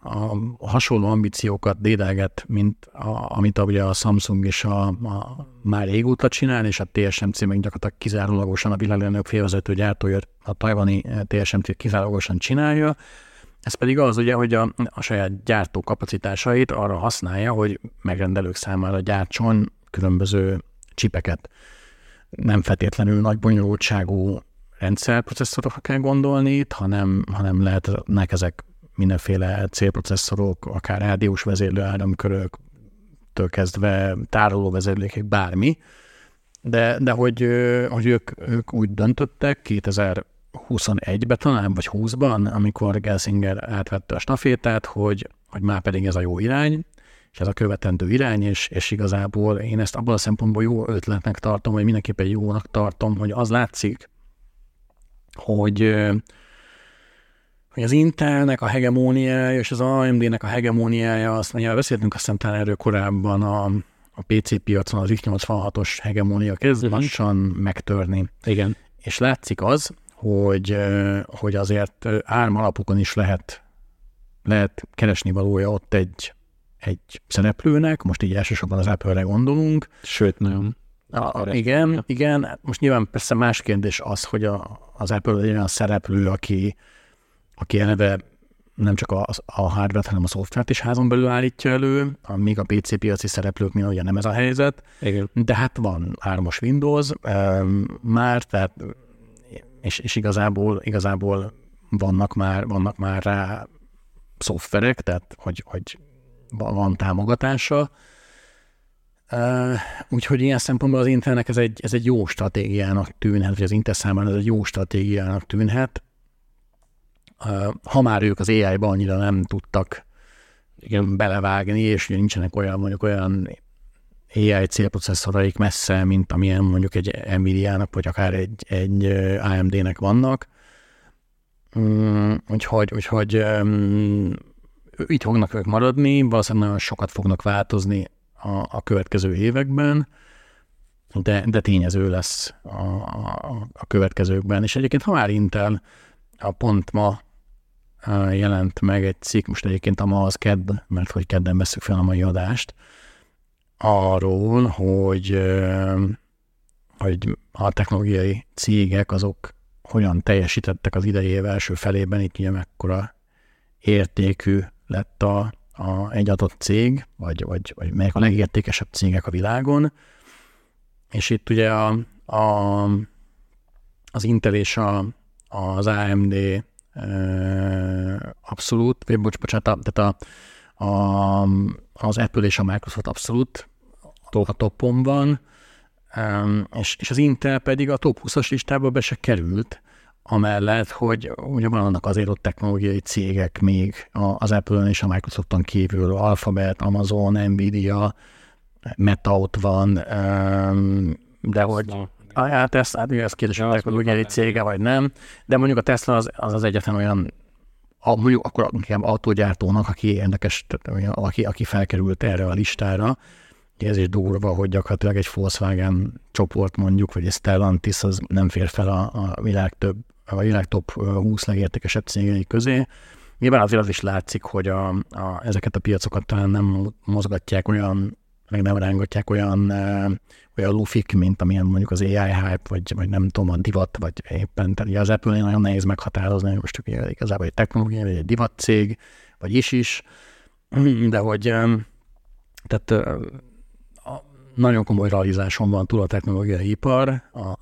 a hasonló ambíciókat dédelget, mint a, amit a, ugye a Samsung és a, a már régóta csinál, és a TSMC meg gyakorlatilag kizárólagosan a világ félvezető gyártója, a tajvani TSMC kizárólagosan csinálja, ez pedig az ugye, hogy a, a saját gyártó kapacitásait arra használja, hogy megrendelők számára gyártson különböző csipeket. Nem feltétlenül nagy bonyolultságú rendszerprocesszorokra kell gondolni itt, hanem, hanem lehetnek ezek mindenféle célprocesszorok, akár rádiós vezérlő áramkörök, től kezdve tároló vezérlékek, bármi. De, de hogy, hogy ők, ők úgy döntöttek 2000 21-ben talán, vagy 20-ban, amikor Gelsinger átvette a stafétát, hogy, hogy már pedig ez a jó irány, és ez a követendő irány, és, és igazából én ezt abban a szempontból jó ötletnek tartom, vagy mindenképpen jónak tartom, hogy az látszik, hogy, hogy az Intelnek a hegemóniája és az AMD-nek a hegemóniája, azt mondja, beszéltünk azt hiszem erről korábban a, a PC piacon az x86-os hegemónia kezd uh-huh. lassan megtörni. Igen. És látszik az, hogy, hogy azért árm alapokon is lehet, lehet keresni valója ott egy, egy szereplőnek, most így elsősorban az Apple-re gondolunk. Sőt, nagyon. A, igen, igen. Most nyilván persze más kérdés az, hogy a, az Apple egy olyan szereplő, aki, aki eleve nem csak a, a hardware hanem a szoftvert is házon belül állítja elő, még a PC piaci szereplőknél ugye nem ez a helyzet. Igen. De hát van ármos Windows már, tehát és, és igazából, igazából vannak már, vannak már rá szoftverek, tehát hogy, hogy van támogatása. Úgyhogy ilyen szempontból az Intelnek ez egy, ez egy jó stratégiának tűnhet, vagy az Intel számára ez egy jó stratégiának tűnhet. Ha már ők az AI-ba annyira nem tudtak igen, belevágni, és ugye nincsenek olyan, mondjuk olyan AI célprocesszoraik messze, mint amilyen mondjuk egy Nvidia-nak, vagy akár egy, egy AMD-nek vannak. Um, úgyhogy, úgyhogy itt fognak ők maradni, valószínűleg nagyon sokat fognak változni a, a következő években, de, de tényező lesz a, a, a következőkben. És egyébként, ha már Intel, a pont ma jelent meg egy cikk, most egyébként a ma az kedd, mert hogy kedden veszük fel a mai adást, arról, hogy, hogy a technológiai cégek azok hogyan teljesítettek az idei első felében, itt ugye mekkora értékű lett a, a, egy adott cég, vagy, vagy, vagy melyek a legértékesebb cégek a világon, és itt ugye a, a, az Intel és a, az AMD abszolút, vagy bocs, bocsánat, tehát a, a, az Apple és a Microsoft abszolút top. a topon van, és, és az Intel pedig a top 20-as listába be se került, amellett, hogy ugye vannak azért ott technológiai cégek még az Apple-on és a Microsofton kívül, Alphabet, Amazon, Nvidia, Meta ott van, de hogy a, hát ezt, hát ez kérdés, hogy technológiai cége vagy nem, de mondjuk a Tesla az az, az egyetlen olyan a, mondjuk akkor inkább autógyártónak, aki érdekes, aki, aki felkerült erre a listára, ez is durva, hogy gyakorlatilag egy Volkswagen csoport mondjuk, vagy egy Stellantis az nem fér fel a, a világ több a világ top 20 legértékesebb cégei közé. Nyilván azért az is látszik, hogy a, a, ezeket a piacokat talán nem mozgatják olyan, meg nem rángatják olyan, olyan lufik, mint amilyen mondjuk az AI hype, vagy, vagy nem tudom, a divat, vagy éppen, tehát az Apple nagyon nehéz meghatározni, hogy most ugye igazából egy technológia, vagy egy divat cég, vagy is is, de hogy tehát nagyon komoly realizáson van túl a technológiai ipar, a,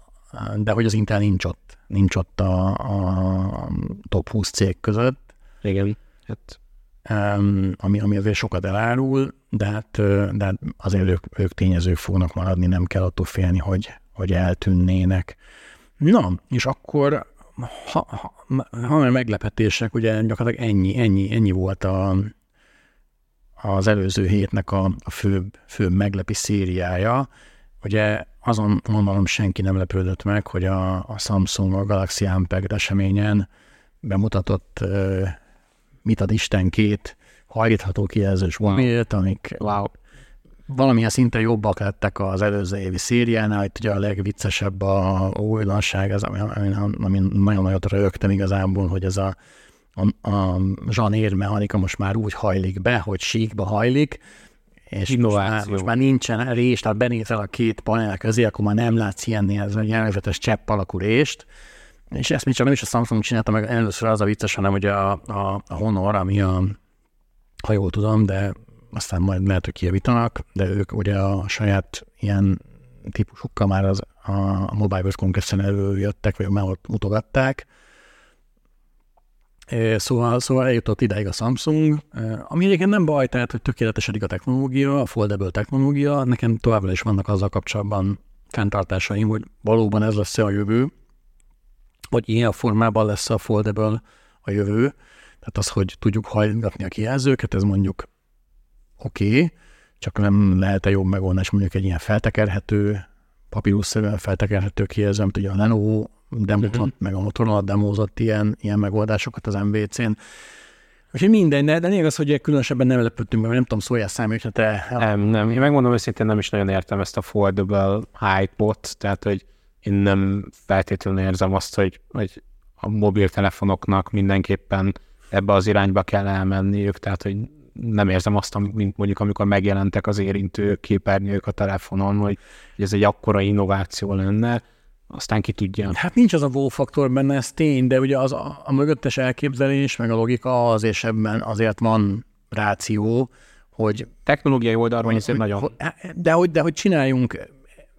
de hogy az Intel nincs ott nincs ott a, a top 20 cég között. Igen. Hát. Ami, ami azért sokat elárul, de hát, de hát azért ők, ők tényezők fognak maradni, nem kell attól félni, hogy, hogy eltűnnének. Na, és akkor ha, ha, ha már meglepetések, ugye gyakorlatilag ennyi, ennyi, ennyi volt a, az előző hétnek a, a főbb, főbb meglepi szériája. Ugye azon gondolom senki nem lepődött meg, hogy a, a Samsung a Galaxy Ampeg eseményen bemutatott mit ad Isten két hajlítható kijelzős mobilt, amik wow. valamilyen szinten jobbak lettek az előző évi szériánál, itt ugye a legviccesebb a újdonság, ez, ami, ami, ami nagyon nagyot rögtem igazából, hogy ez a, a, a zsanér mechanika most már úgy hajlik be, hogy síkba hajlik, és Innováció. Most már, most már nincsen rés, tehát benézel a két panel közé, akkor már nem látsz ilyen ez a jellegzetes csepp alakú rést, és ezt még csak nem is a Samsung csinálta meg először az a vicces, hanem ugye a, a, a Honor, ami a, ha jól tudom, de aztán majd lehet, hogy kijavítanak, de ők ugye a saját ilyen típusukkal már az, a, a Mobile World Congress-en előjöttek, vagy már ott mutogatták, Szóval, szóval eljutott ideig a Samsung, ami egyébként nem baj, tehát, hogy tökéletesedik a technológia, a foldable technológia, nekem továbbra is vannak azzal kapcsolatban fenntartásaim, hogy valóban ez lesz a jövő, vagy ilyen formában lesz a foldable a jövő, tehát az, hogy tudjuk hajlgatni a kijelzőket, ez mondjuk oké, okay, csak nem lehet-e jobb megoldás mondjuk egy ilyen feltekerhető, papírusszerűen feltekerhető kijelző, amit ugye a Lenovo demózott, uh-huh. meg a Motorola demózott ilyen, ilyen megoldásokat az MVC-n. Úgyhogy minden, de, lényeg az, hogy különösebben nem lepődtünk be, nem tudom, szóljál számít, hogyha te... Nem, nem. Én megmondom őszintén, nem is nagyon értem ezt a foldable hype-ot, tehát, hogy én nem feltétlenül érzem azt, hogy, hogy a mobiltelefonoknak mindenképpen ebbe az irányba kell elmenniük, tehát, hogy nem érzem azt, mint mondjuk amikor megjelentek az érintő képernyők a telefonon, hogy, ez egy akkora innováció lenne aztán ki tudja. Hát nincs az a wow faktor benne, ez tény, de ugye az a, a mögöttes elképzelés, meg a logika az, és ebben azért van ráció, hogy... Technológiai oldalról hogy, nagyon... De hogy, de hogy csináljunk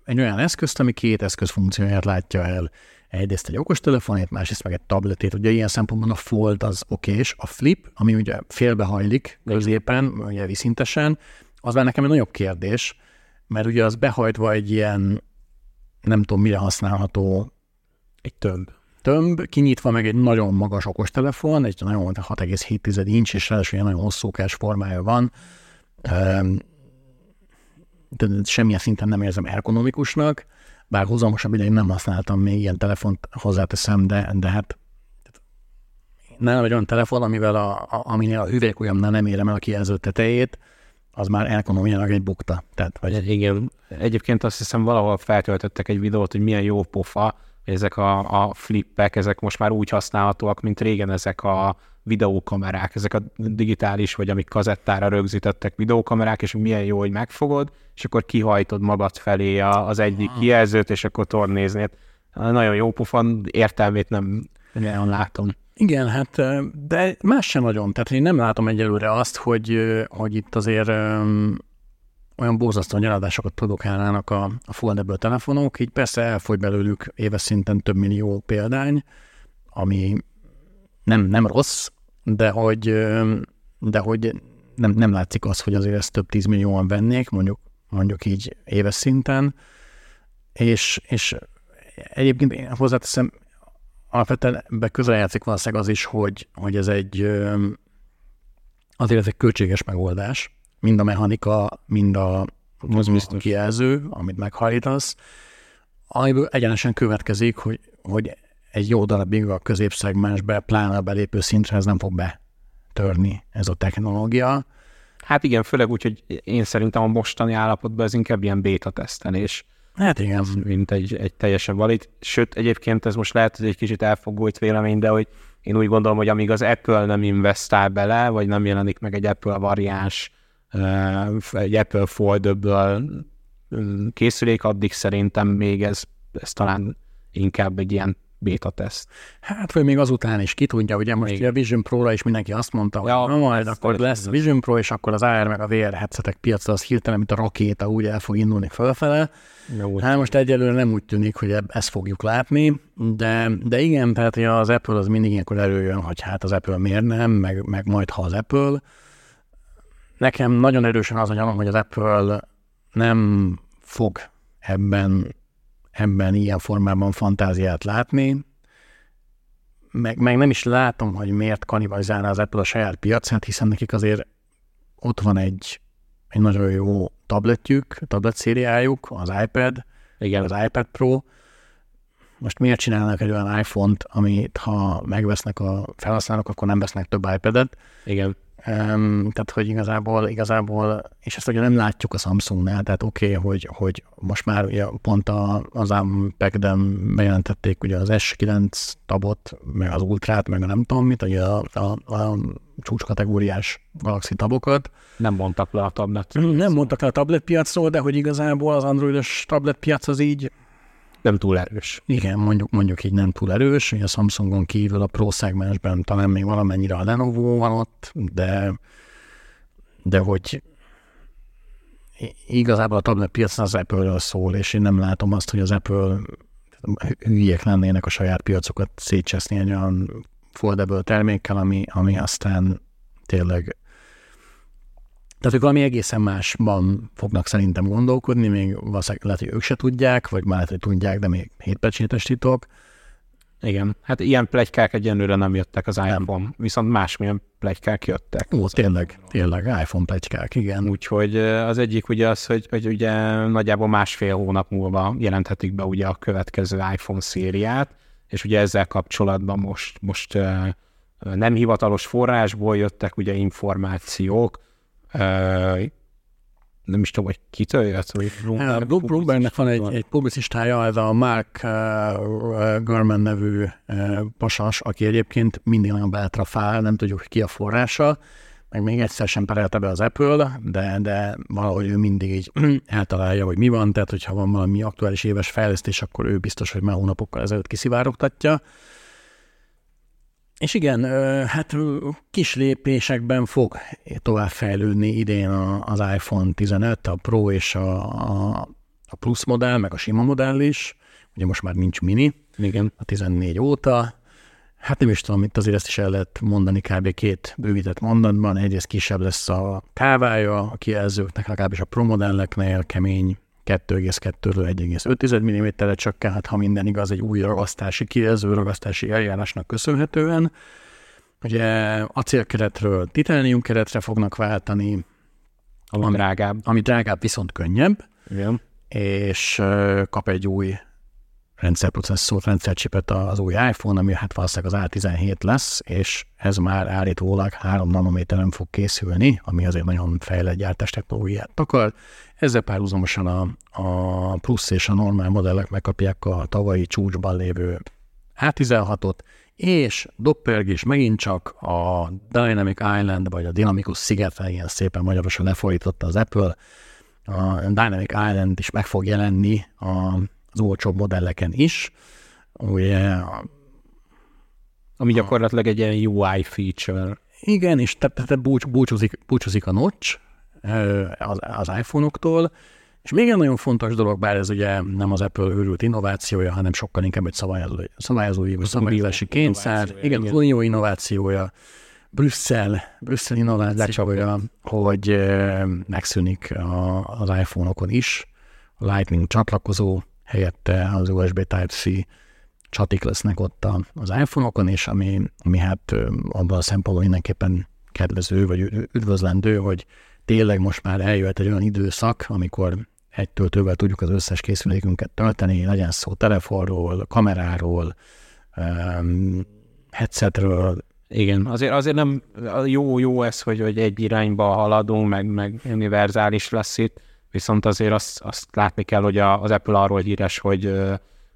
egy olyan eszközt, ami két eszköz funkcióját látja el. Egyrészt egy okostelefonét, másrészt meg egy tabletét. Ugye ilyen szempontból a Fold az okés, a Flip, ami ugye félbehajlik középen, ugye viszintesen, az már nekem egy nagyobb kérdés, mert ugye az behajtva egy ilyen nem tudom mire használható egy tömb. Tömb, kinyitva meg egy nagyon magas okostelefon, egy nagyon 6,7 inch, és ráadásul nagyon hosszúkás formája van. De semmilyen szinten nem érzem ergonomikusnak, bár hozamosabb ideig nem használtam még ilyen telefont, hozzáteszem, de, de hát nálam egy olyan telefon, amivel a, a, aminél a hüvelykujjamnál nem érem el a kijelző tetejét, az már ekonomiának egy bukta. Tehát, vagy... Igen. Egyébként azt hiszem valahol feltöltöttek egy videót, hogy milyen jó pofa, ezek a, a flippek, ezek most már úgy használhatóak, mint régen ezek a videókamerák, ezek a digitális, vagy amik kazettára rögzítettek videókamerák, és milyen jó, hogy megfogod, és akkor kihajtod magad felé az egyik kijelzőt, és akkor tornézni. Nagyon jó pofan, értelmét nem nagyon látom. Igen, hát de más sem nagyon. Tehát én nem látom egyelőre azt, hogy, hogy itt azért olyan borzasztó nyaradásokat produkálnának a, a foldable telefonok, így persze elfogy belőlük éves szinten több millió példány, ami nem, nem rossz, de hogy, de hogy nem, nem látszik az, hogy azért ezt több tízmillióan vennék, mondjuk, mondjuk így éves szinten, és, és egyébként én hozzáteszem, alapvetően be közel játszik valószínűleg az is, hogy, hogy ez egy azért ez egy költséges megoldás, mind a mechanika, mind a, az a kijelző, amit meghajítasz, amiből egyenesen következik, hogy, hogy egy jó darabig a középszegmensbe, pláne a belépő szintre ez nem fog betörni ez a technológia. Hát igen, főleg úgy, hogy én szerintem a mostani állapotban ez inkább ilyen beta tesztelés. Hát igen. Mint egy, egy teljesen valid. Sőt, egyébként ez most lehet, hogy egy kicsit elfogult vélemény, de hogy én úgy gondolom, hogy amíg az Apple nem investál bele, vagy nem jelenik meg egy Apple variáns, egy Apple Foldable készülék, addig szerintem még ez, ez talán inkább egy ilyen beta teszt. Hát, vagy még azután is ki tudja, ugye most még. a Vision Pro-ra is mindenki azt mondta, hogy ja, na majd akkor lesz az Vision Pro, és akkor az AR meg a VR headsetek piacra az hirtelen, mint a rakéta, úgy el fog indulni fölfele. Jó, hát most egyelőre nem úgy tűnik, hogy ezt fogjuk látni, de, de igen, tehát az Apple az mindig ilyenkor előjön, hogy hát az Apple miért nem, meg, meg majd ha az Apple. Nekem nagyon erősen az a gyanom, hogy az Apple nem fog ebben ebben ilyen formában fantáziát látni, meg, meg nem is látom, hogy miért kanibalizálna az Apple a saját piacát, hiszen nekik azért ott van egy, egy nagyon jó tabletjük, tablet szériájuk, az iPad, igen, az iPad Pro. Most miért csinálnak egy olyan iPhone-t, amit ha megvesznek a felhasználók, akkor nem vesznek több iPad-et? Igen. Um, tehát, hogy igazából, igazából, és ezt ugye nem látjuk a Samsungnál, tehát oké, okay, hogy, hogy most már ugye pont a, az Ampeg-den bejelentették ugye az S9 tabot, meg az Ultrát, meg a nem tudom mit, ugye a, a, a csúcskategóriás Galaxy tabokat. Nem mondtak le a tablet. Nem mondtak le a tablet piacról, de hogy igazából az androidos tablet piac az így nem túl erős. Igen, mondjuk, mondjuk így nem túl erős, hogy a Samsungon kívül a Pro szegmensben talán még valamennyire a Lenovo van ott, de, de hogy igazából a tablet piac az Apple-ről szól, és én nem látom azt, hogy az Apple hülyék lennének a saját piacokat szétcseszni egy olyan foldable termékkel, ami, ami aztán tényleg tehát ők valami egészen másban fognak szerintem gondolkodni, még valószínűleg lehet, hogy ők se tudják, vagy már lehet, hogy tudják, de még hétpecsétes titok. Igen, hát ilyen plegykák egyenlőre nem jöttek az iPhone, nem. viszont másmilyen plegykák jöttek. Ó, tényleg, tényleg, iPhone plegykák, igen. Úgyhogy az egyik ugye az, hogy, hogy ugye nagyjából másfél hónap múlva jelenthetik be ugye a következő iPhone szériát, és ugye ezzel kapcsolatban most, most nem hivatalos forrásból jöttek ugye információk, nem is tudom, hogy kitől jött, vagy Bloombergnek van egy, egy publicistája, ez a Mark uh, Gurman nevű uh, pasas, aki egyébként mindig nagyon beletrafál, nem tudjuk, hogy ki a forrása, meg még egyszer sem perelte be az Apple, de, de valahogy ő mindig így eltalálja, hogy mi van, tehát hogyha van valami aktuális éves fejlesztés, akkor ő biztos, hogy már hónapokkal ezelőtt kiszivárogtatja. És igen, hát kis lépésekben fog továbbfejlődni idén az iPhone 15, a Pro és a, a, a Plus modell, meg a sima modell is. Ugye most már nincs mini, igen. a 14 óta. Hát nem is tudom, itt azért ezt is el lehet mondani kb. két bővített mondatban. Egyrészt kisebb lesz a kávája a kijelzőknek, legalábbis a Pro modelleknél kemény 2,2-ről 1,5 mm-re csökkenhet, ha minden igaz, egy új ragasztási kijelző ragasztási eljárásnak köszönhetően. Ugye acélkeretről titánium keretre fognak váltani, ami, ami drágább. Ami drágább, viszont könnyebb. Igen. És kap egy új rendszerprocesszort, rendszercsipet az új iPhone, ami hát valószínűleg az A17 lesz, és ez már állítólag 3 nanométeren fog készülni, ami azért nagyon fejlett gyártás technológiát takar. Ezzel párhuzamosan a, a plusz és a normál modellek megkapják a tavalyi csúcsban lévő A16-ot, és doppergés megint csak a Dynamic Island, vagy a dinamikus szigetre, ilyen szépen magyarosan lefordította az Apple, a Dynamic Island is meg fog jelenni az olcsóbb modelleken is. Ugye, Ami gyakorlatilag egy ilyen UI feature. Igen, és te, te búcs, búcsúzik, búcsúzik a notch az, az iPhone-októl, és még egy nagyon fontos dolog, bár ez ugye nem az Apple őrült innovációja, hanem sokkal inkább egy szabályozói, szabályozói szabályozási kényszer, igen, az unió innovációja, Brüsszel, Brüsszel innovációja, hogy megszűnik a, az iPhone-okon is, a Lightning csatlakozó, helyette az USB Type-C csatik lesznek ott az iPhone-okon, és ami, ami hát abban a szempontból mindenképpen kedvező, vagy üdvözlendő, hogy tényleg most már eljött egy olyan időszak, amikor egy töltővel tudjuk az összes készülékünket tölteni, legyen szó telefonról, kameráról, um, headsetről. Igen, azért, azért nem jó, jó ez, hogy, hogy egy irányba haladunk, meg, meg univerzális lesz itt, viszont azért azt, azt látni kell, hogy az Apple arról híres, hogy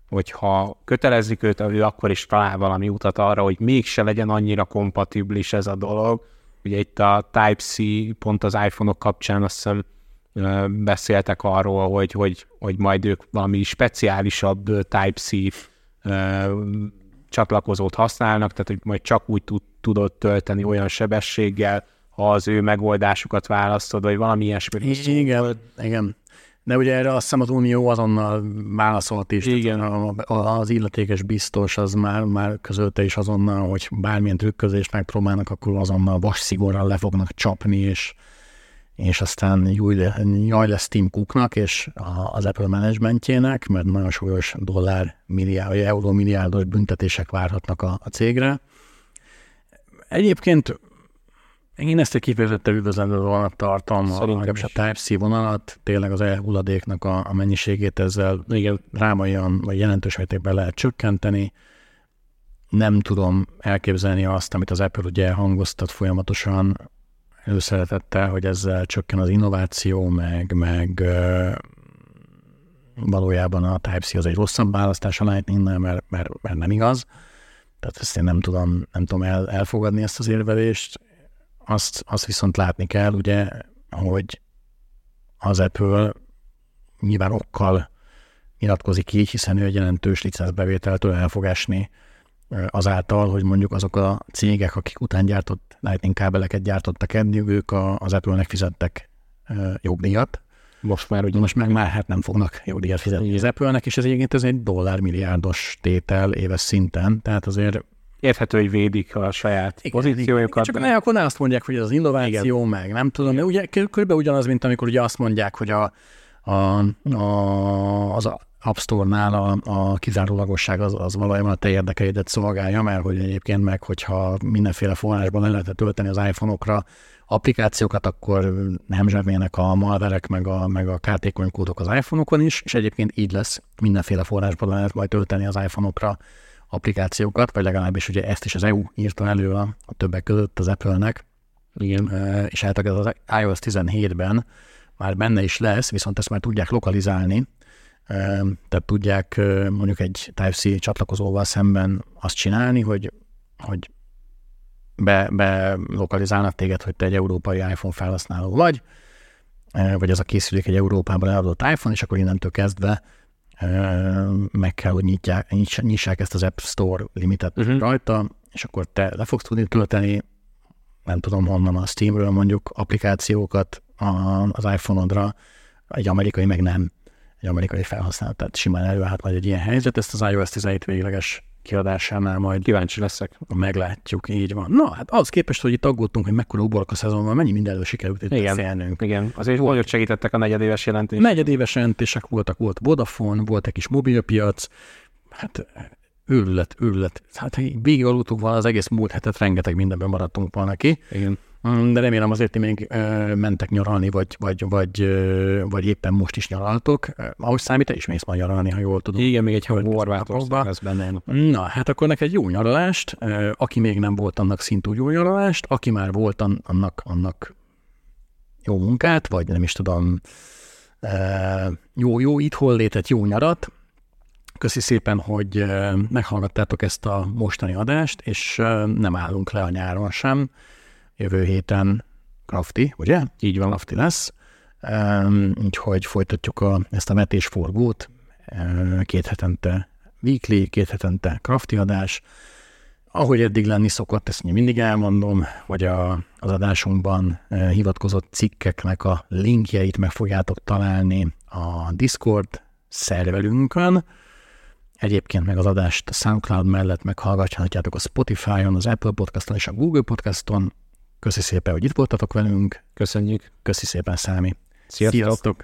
hogyha kötelezik őt, ő akkor is talál valami utat arra, hogy mégse legyen annyira kompatibilis ez a dolog. Ugye itt a Type-C pont az iPhone-ok kapcsán azt hiszem beszéltek arról, hogy, hogy, hogy majd ők valami speciálisabb Type-C csatlakozót használnak, tehát hogy majd csak úgy tud, tudod tölteni olyan sebességgel, ha az ő megoldásukat választod, vagy valami ilyesmi. Igen, igen. De ugye erre azt hiszem az Unió azonnal válaszolt is. Igen. Az illetékes biztos az már, már közölte is azonnal, hogy bármilyen trükközést megpróbálnak, akkor azonnal vas szigorral le fognak csapni, és, és aztán jaj lesz Tim Cooknak és az Apple managementjének, mert nagyon súlyos dollár, milliárd, euró milliárdos büntetések várhatnak a, a cégre. Egyébként én ezt egy kifejezetten üdvözlendő vonalat tartom, legalábbis a Type-C vonalat, tényleg az elhulladéknak a, a mennyiségét ezzel igen, rámaian, vagy jelentős mértékben lehet csökkenteni. Nem tudom elképzelni azt, amit az Apple ugye hangoztat folyamatosan előszeretettel, hogy ezzel csökken az innováció, meg, meg valójában a Type-C az egy rosszabb választás a lightning mert, mert, mert nem igaz. Tehát ezt én nem tudom, nem tudom el, elfogadni ezt az érvelést azt, azt viszont látni kell, ugye, hogy az Apple nyilván okkal nyilatkozik így, hiszen ő egy jelentős licencbevételtől el fog esni azáltal, hogy mondjuk azok a cégek, akik után gyártott Lightning kábeleket gyártottak eddig, ők a, az Apple-nek fizettek jogdíjat. Most már ugye. Most meg már hát nem fognak jogdíjat fizetni az Apple-nek, és ez egyébként ez egy dollármilliárdos tétel éves szinten, tehát azért érthető, hogy védik a saját igen, pozíciójukat. Csak ne, akkor ne azt mondják, hogy ez az innováció, igen. meg nem tudom, de ugye körülbelül ugyanaz, mint amikor ugye azt mondják, hogy a, a, a, az App Store-nál a, a kizárólagosság az, az valójában a te érdekeidet szolgálja, mert hogy egyébként meg, hogyha mindenféle forrásban le lehetett tölteni az iPhone-okra applikációkat, akkor nem zsebnének a malverek, meg a, meg a kártékony kódok az iPhone-okon is, és egyébként így lesz, mindenféle forrásban lehet majd tölteni az iPhone-okra applikációkat, vagy legalábbis ugye ezt is az EU írta elő a, a többek között az Apple-nek, Igen. és hát az iOS 17-ben már benne is lesz, viszont ezt már tudják lokalizálni, tehát tudják mondjuk egy Type-C csatlakozóval szemben azt csinálni, hogy, hogy be, be lokalizálnak téged, hogy te egy európai iPhone felhasználó vagy, vagy az a készülék egy Európában eladott iPhone, és akkor innentől kezdve meg kell, hogy nyitják, nyissák ezt az App Store limitet uh-huh. rajta, és akkor te le fogsz tudni tölteni, nem tudom honnan, a Steamről mondjuk applikációkat az iPhone-odra, egy amerikai meg nem, egy amerikai felhasználó, tehát simán előállhat majd egy ilyen helyzet, ezt az iOS 17 végleges kiadásánál majd kíváncsi leszek. Meglátjuk, így van. Na, hát az képest, hogy itt aggódtunk, hogy mekkora uborok a szezonban, mennyi mindenről sikerült itt igen, beszélnünk. Igen, azért volt, segítettek a negyedéves jelentések. Negyedéves jelentések voltak, volt Vodafone, volt egy kis mobilpiac, hát őrület, őrület. Hát végig aludtunk volna az egész múlt hetet, rengeteg mindenben maradtunk volna ki. Igen. Mm, de remélem azért ti még mentek nyaralni, vagy, vagy, vagy, vagy éppen most is nyaraltok. Ahogy számít, te is mész majd nyaralni, ha jól tudom. Igen, még egy Horvátország lesz benne. Na, hát akkor neked jó nyaralást. Aki még nem volt, annak szintú jó nyaralást. Aki már volt, annak, annak jó munkát, vagy nem is tudom, jó, jó itthon létet, jó nyarat. Köszi szépen, hogy meghallgattátok ezt a mostani adást, és nem állunk le a nyáron sem. Jövő héten Crafty, ugye? Így van. Crafty lesz. Úgyhogy folytatjuk a, ezt a metésforgót. Két hetente weekly, két hetente Crafty adás. Ahogy eddig lenni szokott, ezt mindig elmondom, hogy a, az adásunkban hivatkozott cikkeknek a linkjeit meg fogjátok találni a Discord szerverünkön. Egyébként meg az adást a SoundCloud mellett meghallgathatjátok a Spotify-on, az Apple Podcaston és a Google Podcaston. Köszi szépen, hogy itt voltatok velünk. Köszönjük. Köszi szépen, Számi. Sziasztok. Sziasztok.